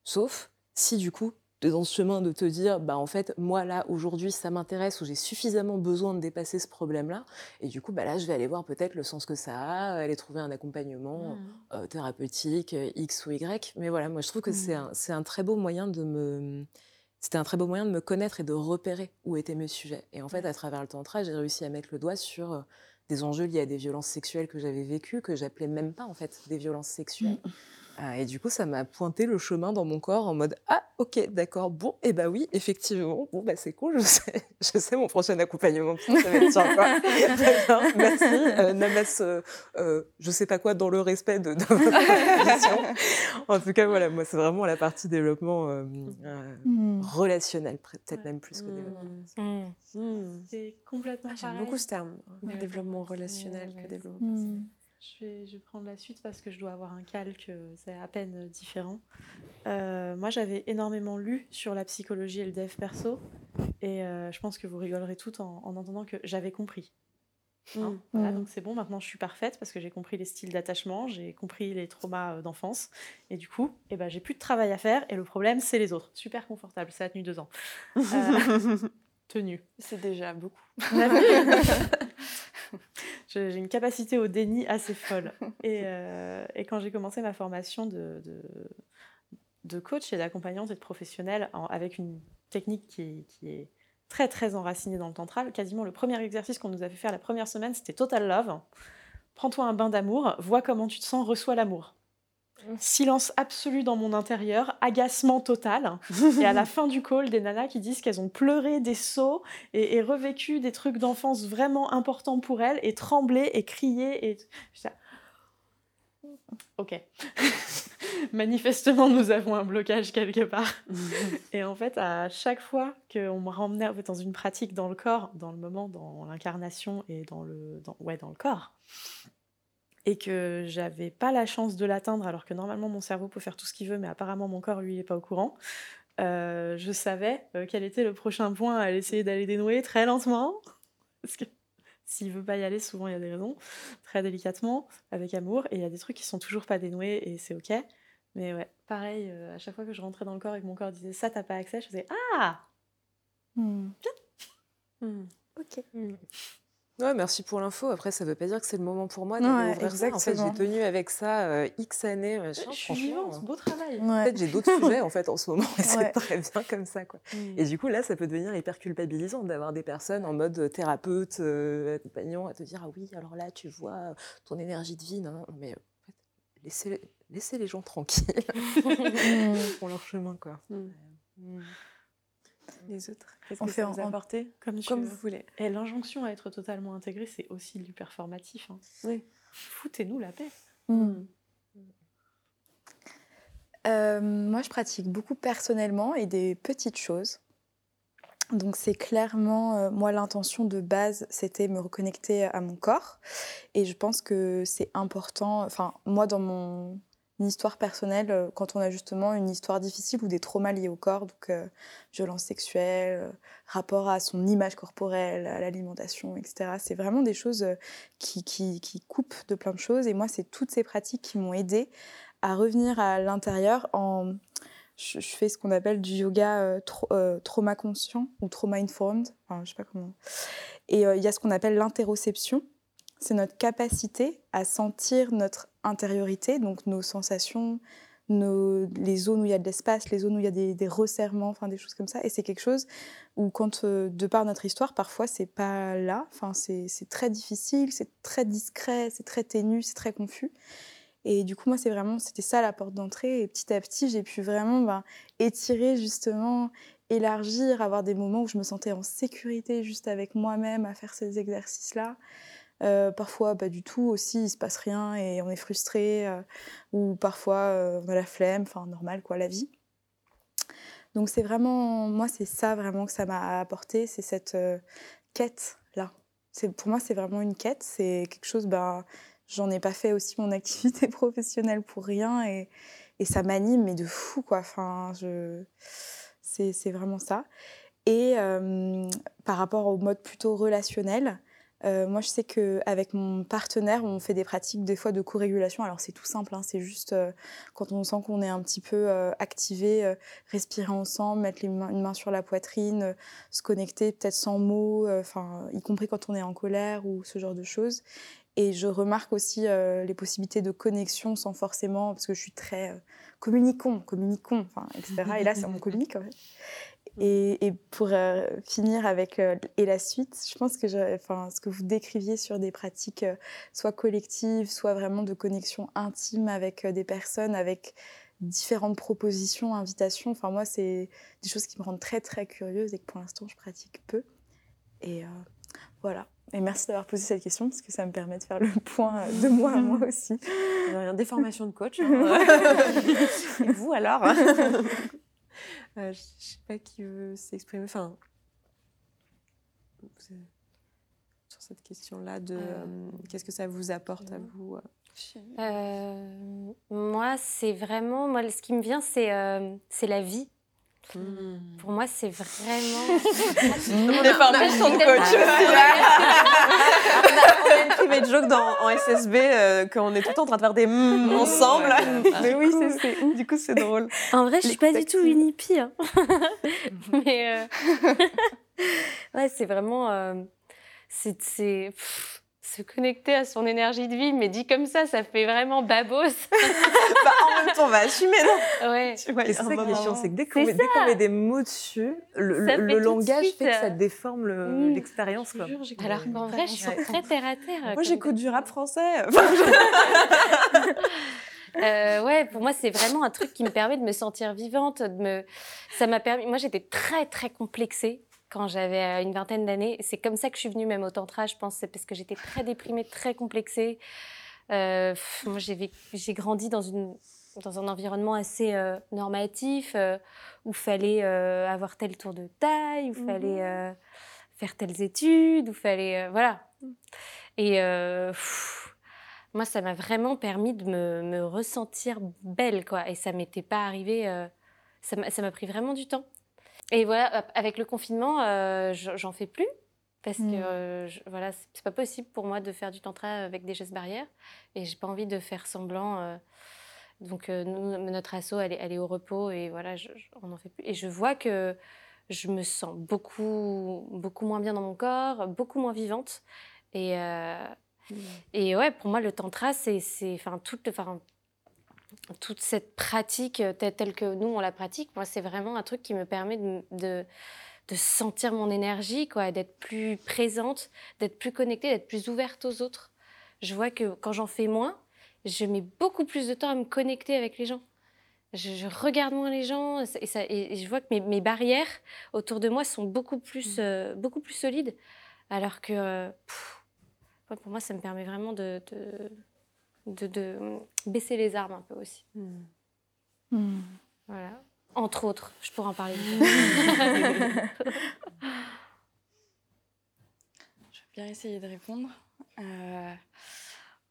Sauf si, du coup, dans ce chemin de te dire, bah en fait, moi là, aujourd'hui, ça m'intéresse ou j'ai suffisamment besoin de dépasser ce problème-là. Et du coup, bah là, je vais aller voir peut-être le sens que ça a, aller trouver un accompagnement mmh. euh, thérapeutique, euh, X ou Y. Mais voilà, moi, je trouve que c'est mmh. un, un, très beau moyen de me. C'était un très beau moyen de me connaître et de repérer où étaient mes sujets. Et en fait, à travers le tantra, j'ai réussi à mettre le doigt sur euh, des enjeux liés à des violences sexuelles que j'avais vécues, que j'appelais même pas en fait des violences sexuelles. Mmh. Ah, et du coup, ça m'a pointé le chemin dans mon corps en mode Ah, ok, d'accord, bon, et eh bah oui, effectivement, bon, bah c'est cool, je sais, je sais mon prochain accompagnement, ça va être sympa. Merci. Euh, Namas, euh, euh, je sais pas quoi, dans le respect de, de votre En tout cas, voilà, moi, c'est vraiment la partie développement euh, mmh. relationnel, peut-être même plus que développement. Mmh. Mmh. C'est complètement ah, J'aime beaucoup ce terme, développement relationnel que développement je vais, je vais, prendre la suite parce que je dois avoir un calque, euh, c'est à peine différent. Euh, moi, j'avais énormément lu sur la psychologie et le dev perso, et euh, je pense que vous rigolerez toutes en, entendant que j'avais compris. Hein, mmh. Voilà, mmh. donc c'est bon, maintenant je suis parfaite parce que j'ai compris les styles d'attachement, j'ai compris les traumas d'enfance, et du coup, eh ben, j'ai plus de travail à faire, et le problème, c'est les autres. Super confortable, ça a tenu deux ans. tenu. C'est déjà beaucoup. j'ai une capacité au déni assez folle. Et, euh, quand j'ai commencé ma formation de, de, coach et d'accompagnante et de professionnelle avec une technique qui, qui, est très très enracinée dans le tantra, quasiment le premier exercice qu'on nous a fait faire la première semaine, c'était Total Love. Prends-toi un bain d'amour, vois comment tu te sens, reçois l'amour. Silence absolu dans mon intérieur, agacement total. et à la fin du call, des nanas qui disent qu'elles ont pleuré des sauts et, revécu des trucs d'enfance vraiment importants pour elles et tremblé et crié. Et... Ok. Manifestement, nous avons un blocage quelque part. et en fait, à chaque fois qu'on me ramenait dans une pratique dans le corps, dans le moment, dans l'incarnation et dans le, ouais, dans le corps, et que j'avais pas la chance de l'atteindre alors que normalement mon cerveau peut faire tout ce qu'il veut mais apparemment mon corps lui il est pas au courant euh, je savais euh, quel était le prochain point à essayer d'aller dénouer très lentement parce que s'il veut pas y aller souvent il y a des raisons très délicatement avec amour et il y a des trucs qui sont toujours pas dénoués et c'est ok mais ouais pareil euh, à chaque fois que je rentrais dans le corps et que mon corps disait ça t'as pas accès je faisais ah hmm. bien hmm. ok hmm. Ouais, merci pour l'info. Après, ça veut pas dire que c'est le moment pour moi d'aller ouvrir ça. En fait, j'ai tenu avec ça euh, X années. Machin, je suis vivante, beau travail. En fait, j'ai d'autres sujets en fait en ce moment et c'est très bien comme ça. Quoi. Mm. Et du coup, là, ça peut devenir hyper culpabilisant d'avoir des personnes en mode euh, thérapeute, euh, accompagnant, à te dire ah oui, alors là, tu vois ton énergie de vie. Non, mais en fait, laissez, laissez les gens tranquilles. pour leur chemin, quoi. Mm. Mm les autres Qu'est-ce que fait vous apporter comme, vous voulez. Et l'injonction à être totalement intégré, c'est aussi du performatif. Hein. Oui. Foutez-nous la paix. Hmm. Euh, moi, je pratique beaucoup personnellement et des petites choses. Donc c'est clairement, euh, moi l'intention de base, c'était me reconnecter à mon corps. Et je pense que c'est important, enfin moi dans mon une histoire personnelle euh, quand on a justement une histoire difficile ou des traumas liés au corps, donc euh, violence sexuelle, euh, rapport à son image corporelle, à l'alimentation, etc. C'est vraiment des choses qui, qui, qui, coupent de plein de choses. Et moi, c'est toutes ces pratiques qui m'ont aidé à revenir à l'intérieur en... Je, fais ce qu'on appelle du yoga trauma conscient ou trauma informed, je sais pas comment. Et il y a ce qu'on appelle l'interoception c'est notre capacité à sentir notre intériorité, donc nos sensations, les zones où il y a de l'espace, les zones où il y a des, resserrements, enfin des choses comme ça. Et c'est quelque chose où, quand, euh, de par notre histoire, parfois c'est pas là. Enfin, c'est très difficile, c'est très discret, c'est très ténu, c'est très confus. Et du coup, moi, c'est vraiment, c'était ça la porte d'entrée. Et petit à petit, j'ai pu vraiment ben, étirer justement, élargir, avoir des moments où je me sentais en sécurité juste avec moi-même à faire ces exercices-là. Euh, parfois, pas du tout aussi, il se passe rien et on est frustré. Euh, ou parfois, euh, on a la flemme, enfin, normal, quoi, la vie. Donc, c'est vraiment, moi, c'est ça vraiment que ça m'a apporté, c'est cette quête-là. Pour moi, c'est vraiment une quête, c'est quelque chose, ben, j'en ai pas fait aussi mon activité professionnelle pour rien et, et ça m'anime, mais de fou, quoi. Enfin, je... c'est vraiment ça. Et par rapport au mode plutôt relationnel, euh, moi, je sais qu'avec mon partenaire, on fait des pratiques des fois de co-régulation. Alors, c'est tout simple, hein, c'est juste euh, quand on sent qu'on est un petit peu euh, activé, respirer ensemble, mettre une main sur la poitrine, se connecter peut-être sans mots, enfin, y compris quand on est en colère ou ce genre de choses. Et je remarque aussi les possibilités de connexion sans forcément, parce que je suis très communiquons, communiquons, etc. Et là, on communique quand même. Et, pour euh, finir avec euh, et la suite, je pense que enfin, ce que vous décriviez sur des pratiques euh, soit collectives, soit vraiment de connexion intime avec des personnes, avec différentes propositions, invitations. Enfin, moi, c'est des choses qui me rendent très, très curieuse et que pour l'instant, je pratique peu. Et voilà. Et merci d'avoir posé cette question parce que ça me permet de faire le point de moi à moi aussi. Des formations de coach. Hein. et vous alors? euh, je ne sais pas qui veut s'exprimer. Enfin, sur cette question-là de euh. Euh, qu'est-ce que ça vous apporte à vous Moi, c'est vraiment, moi, ce qui me vient, c'est c'est la vie. Hmm. Pour moi, c'est vraiment. Des formations de coach. on a une private joke dans, en SSB euh, qu'on est tout le temps en train de faire des mm ensemble. Mais oui, c'est Du coup, c'est drôle. En vrai, je suis pas du tout une hippie. Hein. Mais euh, ouais, c'est vraiment. Euh, c'est se connecter à son énergie de vie, mais dit comme ça, ça fait vraiment babos. bah, en même temps, on va assumer, non Ouais. Tu vois, c'est ça qui est chiant, c'est que dès qu'on met, des mots dessus, le, langage fait que ça déforme l'expérience. Alors qu'en vrai, je suis très terre à terre. Moi, j'écoute du rap français. Euh, ouais, pour moi, c'est vraiment un truc qui me permet de me sentir vivante. De me... Ça m'a permis. Moi, j'étais très, très complexée quand j'avais euh, une vingtaine d'années. C'est comme ça que je suis venue même au tantra, je pense, c'est parce que j'étais très déprimée, très complexée. Euh, moi, j'ai grandi dans, une, dans un environnement assez euh, normatif, où il fallait avoir tel tour de taille, où il fallait mmh faire telles études, où il fallait... voilà. Et moi, ça m'a vraiment permis de me, me, ressentir belle, quoi. Et ça m'était pas arrivé... ça m'a pris vraiment du temps. Et voilà, avec le confinement, euh, j'en fais plus parce que mmh. euh, voilà, c'est pas possible pour moi de faire du tantra avec des gestes barrières et j'ai pas envie de faire semblant. Euh. donc notre asso, elle est, elle est, au repos et voilà, on n'en fait plus. Et je vois que je me sens beaucoup, beaucoup moins bien dans mon corps, beaucoup moins vivante. Et, mmh. et ouais, pour moi, le tantra, c'est, enfin, toute, enfin, toute cette pratique euh, telle, que nous on la pratique, moi c'est vraiment un truc qui me permet de, de, sentir mon énergie, quoi, d'être plus présente, d'être plus connectée, d'être plus ouverte aux autres. Je vois que quand j'en fais moins, je mets beaucoup plus de temps à me connecter avec les gens. Je, regarde moins les gens et, ça, et, je vois que mes, mes, barrières autour de moi sont beaucoup plus, mmh. euh, beaucoup plus solides. Alors que euh, pour moi, ça me permet vraiment de de, baisser les armes un peu aussi. Hmm. Hmm. Voilà. Entre autres, je pourrais en parler. je vais bien essayer de répondre. Euh,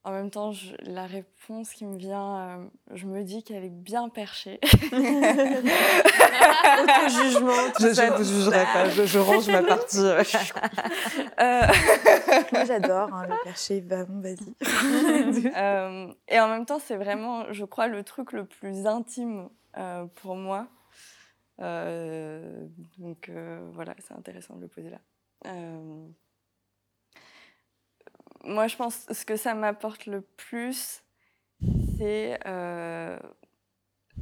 en même temps, la réponse qui me vient, euh, je me dis qu'elle est bien perchée. Auto-jugement. Je ne vous jugerai pas, je, range ma partie. Euh, Moi, j'adore hein, le perché. Bah, bon, vas-y. Euh, et en même temps, c'est vraiment, je crois, le truc le plus intime pour moi. donc voilà, c'est intéressant de le poser là moi, je pense que ce que ça m'apporte le plus, c'est euh,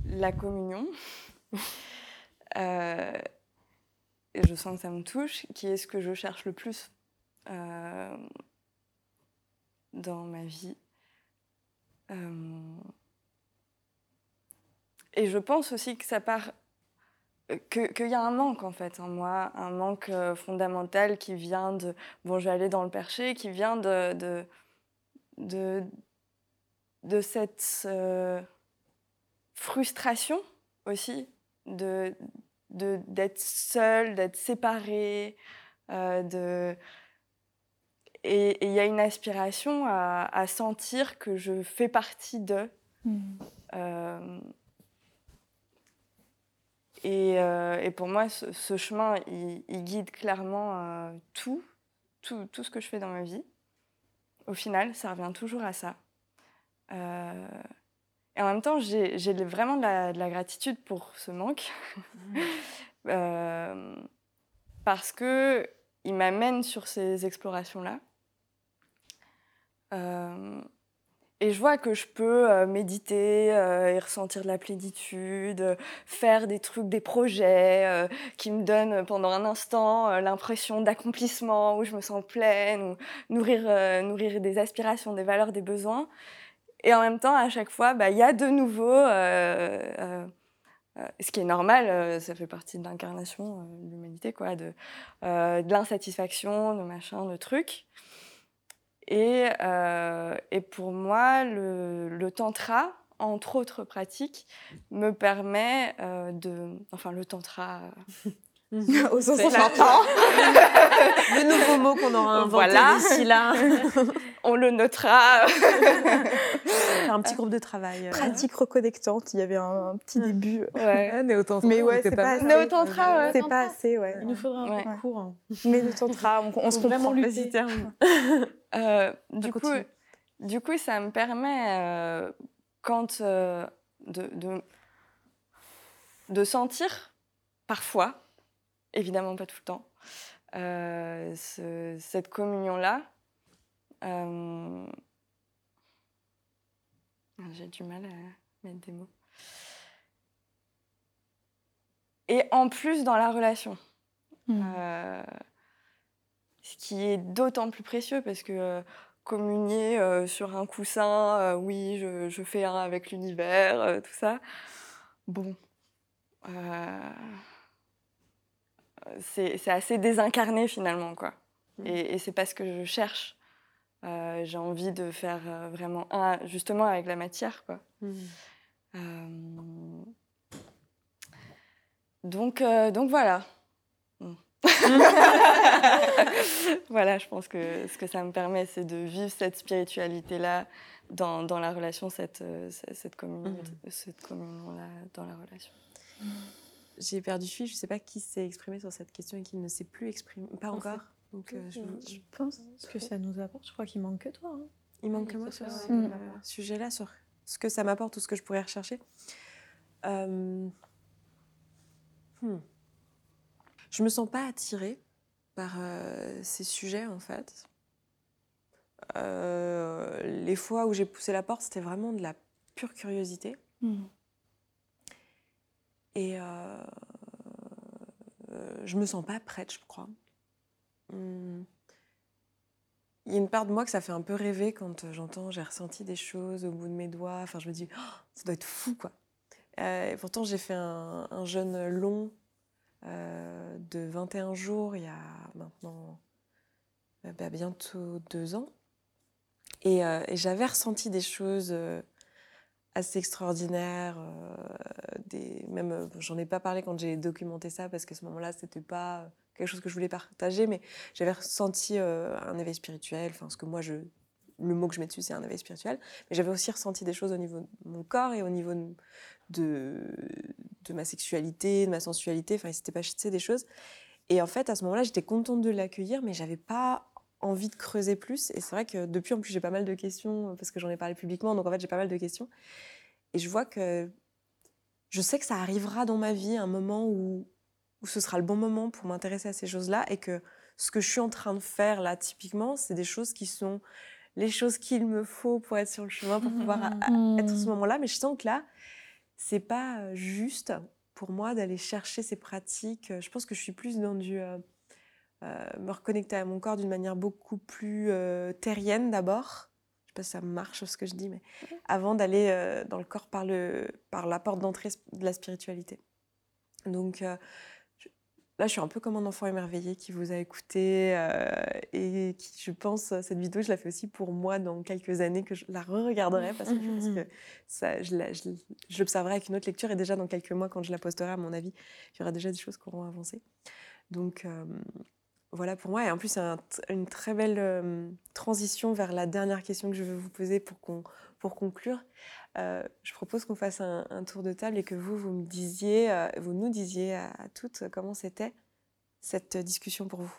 la communion. Euh, et je sens que ça me touche, qui est ce que je cherche le plus euh, dans ma vie. et je pense aussi que ça part qu'il y a un manque en fait en moi, un manque fondamental qui vient de, bon je vais aller dans le perché, qui vient de, de, de, de cette euh, frustration aussi de d'être seule, d'être séparée, euh, de... et il y a une aspiration à, sentir que je fais partie d'eux. Mmh. Euh, et, et, pour moi, ce, chemin, il, il, guide clairement tout, tout, tout, ce que je fais dans ma vie. Au final, ça revient toujours à ça. Euh, et en même temps, j'ai vraiment de la, gratitude pour ce manque. Euh, parce qu'il m'amène sur ces explorations-là. Euh, et je vois que je peux euh, méditer euh, et ressentir de la plénitude, faire des trucs, des projets qui me donnent pendant un instant l'impression d'accomplissement, où je me sens pleine, ou nourrir, des aspirations, des valeurs, des besoins. Et en même temps, à chaque fois, bah, il y a de nouveau, euh, euh, euh, ce qui est normal, ça fait partie de l'incarnation de l'humanité, quoi, de, de l'insatisfaction, de machin, de trucs. Et, et pour moi, le, le, tantra, entre autres pratiques, me permet de... Enfin, le tantra... Au sens le nouveau mot qu'on aura inventé voilà. d'ici là. On le notera. un petit groupe de travail. Euh. Pratique reconnectante, il y avait un, petit début. Ouais. Néotantra. Mais ouais, c'est pas, assez. Néotantra, C'est pas assez, ouais. Il nous faudra un peu de cours. Hein. Mais Néotantra, on, on se comprend. Lutter. euh, du, coup, du coup, ça me permet, euh, quand euh, de, de, de sentir, parfois, évidemment pas tout le temps, euh, ce, cette communion-là. Euh, j'ai du mal à mettre des mots. Et en plus dans la relation. Mmh. Euh, ce qui est d'autant plus précieux parce que communier sur un coussin, oui, je, je, fais un avec l'univers, tout ça. Bon c'est assez désincarné finalement, quoi. Mmh. Et, et c'est pas ce que je cherche. Euh, j'ai envie de faire euh, vraiment un, justement avec la matière, quoi. Mmh. Euh, donc, donc voilà. Mmh. voilà, je pense que ce que ça me permet, c'est de vivre cette spiritualité-là dans, dans, la relation, cette, cette, communion, cette communion-là dans la relation j'ai perdu fil. Je ne sais pas qui s'est exprimé sur cette question et qui ne s'est plus exprimé. Pas encore. Donc, euh, je, pense ce que ça nous apporte. Je crois qu'il manque que toi. Hein. Il manque que moi sur ce mm. sujet-là, sur ce que ça m'apporte ou ce que je pourrais rechercher. Euh... Hmm. Je me sens pas attirée par euh, ces sujets en fait. Euh, les fois où j'ai poussé la porte, c'était vraiment de la pure curiosité. Mm. Et euh, euh, je me sens pas prête, je crois. Il y a une part de moi que ça fait un peu rêver quand euh, j'entends j'ai ressenti des choses au bout de mes doigts. Enfin, je me dis, oh, ça doit être fou, quoi. et pourtant, j'ai fait un, jeûne long de 21 jours il y a maintenant bah, bientôt deux ans. Et, et j'avais ressenti des choses assez extraordinaire. Euh, des, même, euh, j'en ai pas parlé quand j'ai documenté ça parce qu'à ce moment-là, c'était pas quelque chose que je voulais partager, mais j'avais ressenti euh, un éveil spirituel. Enfin, ce que moi, je, le mot que je mets dessus, c'est un éveil spirituel. Mais j'avais aussi ressenti des choses au niveau de mon corps et au niveau de, de, ma sexualité, de ma sensualité. Enfin, il s'était passé des choses. Et en fait, à ce moment-là, j'étais contente de l'accueillir, mais j'avais pas envie de creuser plus. Et c'est vrai que depuis, en plus, j'ai pas mal de questions parce que j'en ai parlé publiquement. Donc, en fait, j'ai pas mal de questions. Et je vois que je sais que ça arrivera dans ma vie un moment où, où ce sera le bon moment pour m'intéresser à ces choses-là et que ce que je suis en train de faire là, typiquement, c'est des choses qui sont les choses qu'il me faut pour être sur le chemin, pour pouvoir être à ce moment-là. Mais je sens que là, c'est pas juste pour moi d'aller chercher ces pratiques. Je pense que je suis plus dans du me reconnecter à mon corps d'une manière beaucoup plus terrienne d'abord. Je sais pas si ça marche ce que je dis, mais avant d'aller dans le corps par, le, par la porte d'entrée de la spiritualité. Donc, Là, je suis un peu comme un enfant émerveillé qui vous a écouté euh, et qui, je pense, cette vidéo, je la fais aussi pour moi dans quelques années que je la re-regarderai parce que je pense que ça, je, l'observerai avec une autre lecture et déjà dans quelques mois, quand je la posterai, à mon avis, il y aura déjà des choses qui auront avancé. Donc, euh, voilà pour moi. Et en plus, c'est une très belle euh, transition vers la dernière question que je veux vous poser pour, qu'on, pour conclure. Euh, je propose qu'on fasse un, tour de table et que vous, vous me disiez, euh, vous nous disiez à, toutes comment c'était cette discussion pour vous.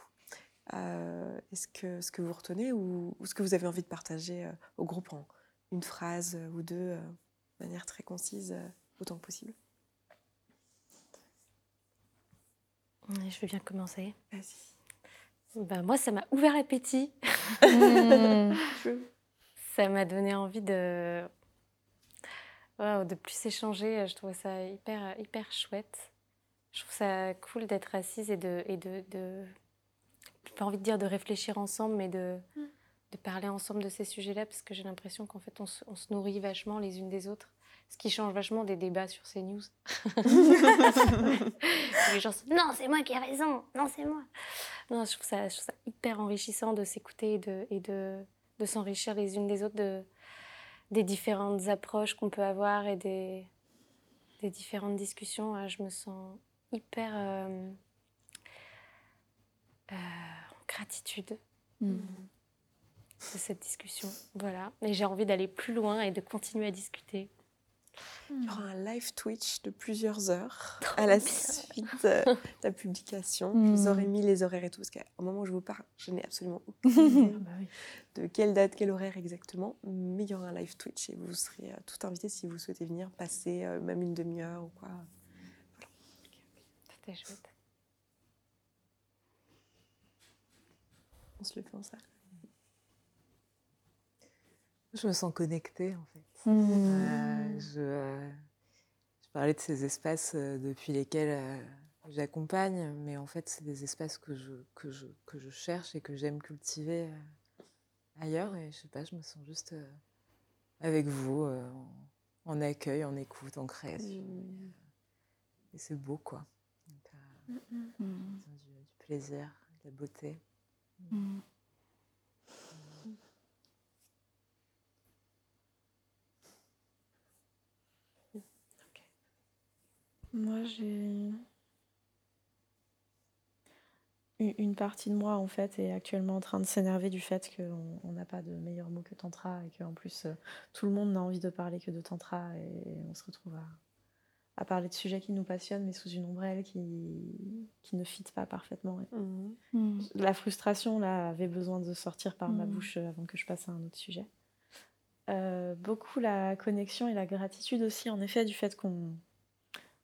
Euh, est-ce que ce que vous retenez ou, ce que vous avez envie de partager au groupe en une phrase ou deux, de manière très concise, autant que possible? Je vais bien commencer. Vas-y. Ben, moi, ça m'a ouvert l'appétit. ça m'a donné envie de de plus échanger, je trouve ça hyper, hyper chouette. Je trouve ça cool d'être assise et de, et de, de pas envie de dire de réfléchir ensemble, mais de, mm. de parler ensemble de ces sujets-là, parce que j'ai l'impression qu'en fait, on se, on se, nourrit vachement les unes des autres, ce qui change vachement des débats sur ces news. les gens non, c'est moi qui ai raison, non, c'est moi. Non, je trouve, ça, je trouve ça hyper enrichissant de s'écouter et de, et de, de s'enrichir les unes des autres, de, des différentes approches qu'on peut avoir et des, des différentes discussions, je me sens hyper euh, euh, en gratitude mm. de cette discussion. Voilà. Et j'ai envie d'aller plus loin et de continuer à discuter. Il y aura un live Twitch de plusieurs heures à la suite de la publication. Je vous aurai mis les horaires et tout, parce qu'au moment où je vous parle, je n'ai absolument aucune idée bah de quelle date, quel horaire exactement. Mais il y aura un live Twitch et vous serez euh, tout invité si vous souhaitez venir passer euh, même une demi-heure ou quoi. Voilà. C'était chouette. On se le fait en salle. Je me sens connectée en fait. Mmh. Euh, je, je, parlais de ces espaces euh, depuis lesquels euh, j'accompagne, mais en fait, c'est des espaces que je, que, je, que je cherche et que j'aime cultiver ailleurs. Et je sais pas, je me sens juste avec vous, en, accueil, en écoute, en création. Mmh. Et c'est beau, quoi. Donc, mmh. du, plaisir, de la beauté. Moi, j'ai une partie de moi en fait est actuellement en train de s'énerver du fait qu'on n'a pas de meilleur mot que tantra et qu'en plus euh, tout le monde n'a envie de parler que de tantra et on se retrouve à, parler de sujets qui nous passionnent mais sous une ombrelle qui, qui ne fit pas parfaitement. Mmh. Mmh. La frustration là avait besoin de sortir par ma mmh. bouche avant que je passe à un autre sujet. Euh, beaucoup la connexion et la gratitude aussi en effet du fait qu'on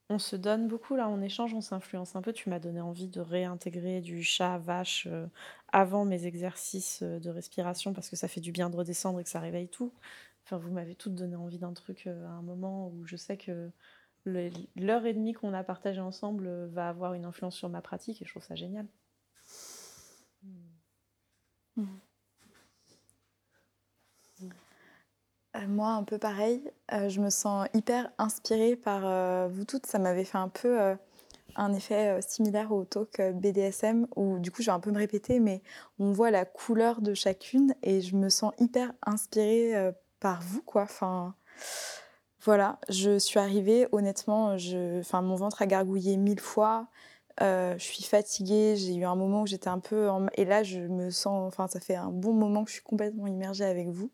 on se donne beaucoup là, on échange, on s'influence un peu. Tu m'as donné envie de réintégrer du chat, vache euh, avant mes exercices euh, de respiration parce que ça fait du bien de redescendre et que ça réveille tout. Enfin, vous m'avez toutes donné envie d'un truc euh, à un moment où je sais que l'heure et demie qu'on a partagé ensemble va avoir une influence sur ma pratique et je trouve ça génial. Mmh. Euh, moi, un peu pareil. Euh, je me sens hyper inspirée par euh, vous toutes. Ça m'avait fait un peu un effet similaire au talk BDSM, où du coup, je vais un peu me répéter, mais on voit la couleur de chacune et je me sens hyper inspirée par vous, quoi. Enfin, voilà, je suis arrivée, honnêtement, je... enfin, mon ventre a gargouillé mille fois. je suis fatiguée, j'ai eu un moment où j'étais un peu... Et là, je me sens... Enfin, ça fait un bon moment que je suis complètement immergée avec vous.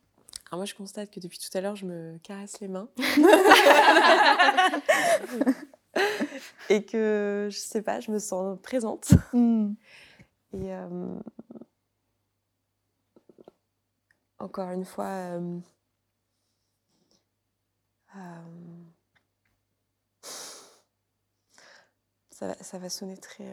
Alors moi, je constate que depuis tout à l'heure, je me caresse les mains. et que, je sais pas, je me sens présente. Hmm. Et euh, encore une fois, euh, euh, ça, va, ça, va, sonner très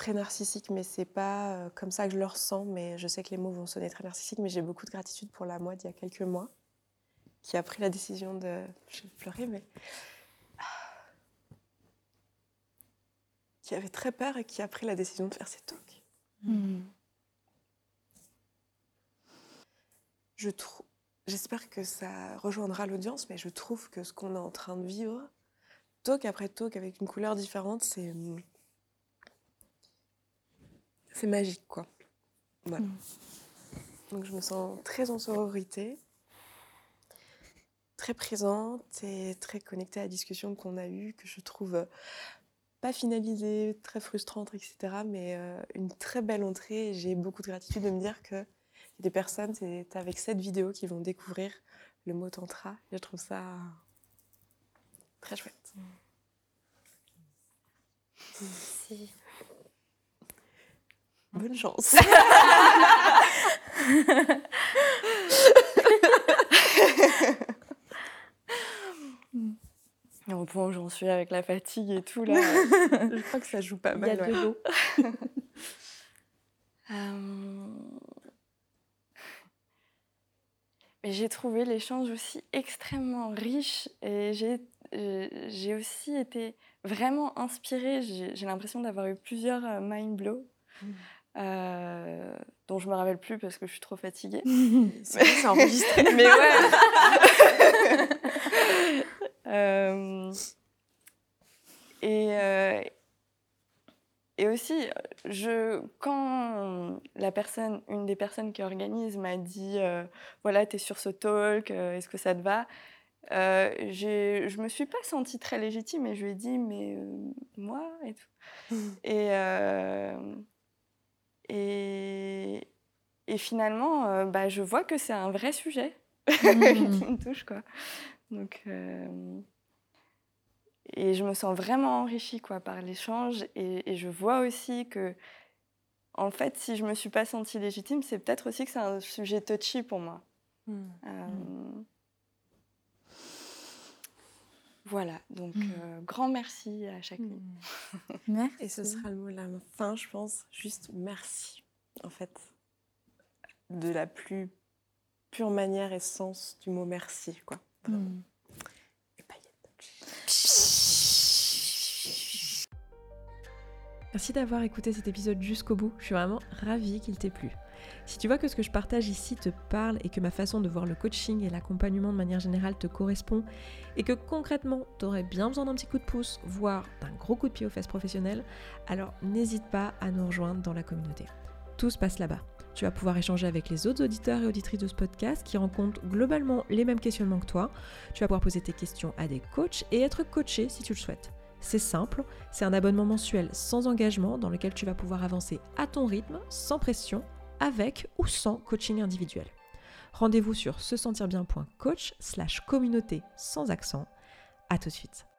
très narcissique, mais c'est pas euh, comme ça que je le ressens. Mais je sais que les mots vont sonner très narcissiques, mais j'ai beaucoup de gratitude pour la moi d'il y a quelques mois. qui a pris la décision de. Je vais pleurer, mais. qui avait très peur et qui a pris la décision de faire ses talks. Hmm. Je trouve. J'espère que ça rejoindra l'audience, mais je trouve que ce qu'on est en train de vivre, talk après talk, avec une couleur différente, c'est. C'est magique, quoi. Voilà. Hmm. Donc je me sens très en sororité, très présente et très connectée à la discussion qu'on a eue, que je trouve pas finalisée, très frustrante, etc. Mais euh, une très belle entrée. J'ai beaucoup de gratitude de me dire que des personnes, c'est avec cette vidéo qui vont découvrir le mot tantra. Et je trouve ça très chouette. Merci. Bonne chance. Au point où j'en suis avec la fatigue et tout, là, je crois que ça joue pas mal. Il y a de l'eau. Euh, mais j'ai trouvé l'échange aussi extrêmement riche et j'ai, j'ai aussi été vraiment inspirée. J'ai, l'impression d'avoir eu plusieurs euh, mind blows. Mmh. Euh, dont je me rappelle plus parce que je suis trop fatiguée. c'est enregistré. Mais ouais. euh, et, euh, et aussi, je, quand la personne, une des personnes qui organise m'a dit euh, voilà, tu es sur ce talk, est-ce que ça te va Je me suis pas sentie très légitime et je lui ai dit mais moi et tout. Et et, et finalement, euh, bah, je vois que c'est un vrai sujet qui me touche. Quoi. Donc, euh, et je me sens vraiment enrichie quoi, par l'échange. Et, je vois aussi que, en fait, si je ne me suis pas sentie légitime, c'est peut-être aussi que c'est un sujet touchy pour moi. Hmm. Euh, voilà, donc hmm. grand merci à chacune. Merci. Et ce sera le mot de la fin, je pense, juste merci, en fait, de la plus pure manière et sens du mot merci, quoi. Et Merci d'avoir écouté cet épisode jusqu'au bout, je suis vraiment ravie qu'il t'ait plu. Si tu vois que ce que je partage ici te parle et que ma façon de voir le coaching et l'accompagnement de manière générale te correspond et que concrètement tu aurais bien besoin d'un petit coup de pouce, voire d'un gros coup de pied aux fesses professionnelles, alors n'hésite pas à nous rejoindre dans la communauté. Tout se passe là-bas. Tu vas pouvoir échanger avec les autres auditeurs et auditrices de ce podcast qui rencontrent globalement les mêmes questionnements que toi. Tu vas pouvoir poser tes questions à des coachs et être coaché si tu le souhaites. C'est simple, c'est un abonnement mensuel sans engagement dans lequel tu vas pouvoir avancer à ton rythme, sans pression, avec ou sans coaching individuel. Rendez-vous sur se sentir bien.coach slash communauté sans accent. À tout de suite.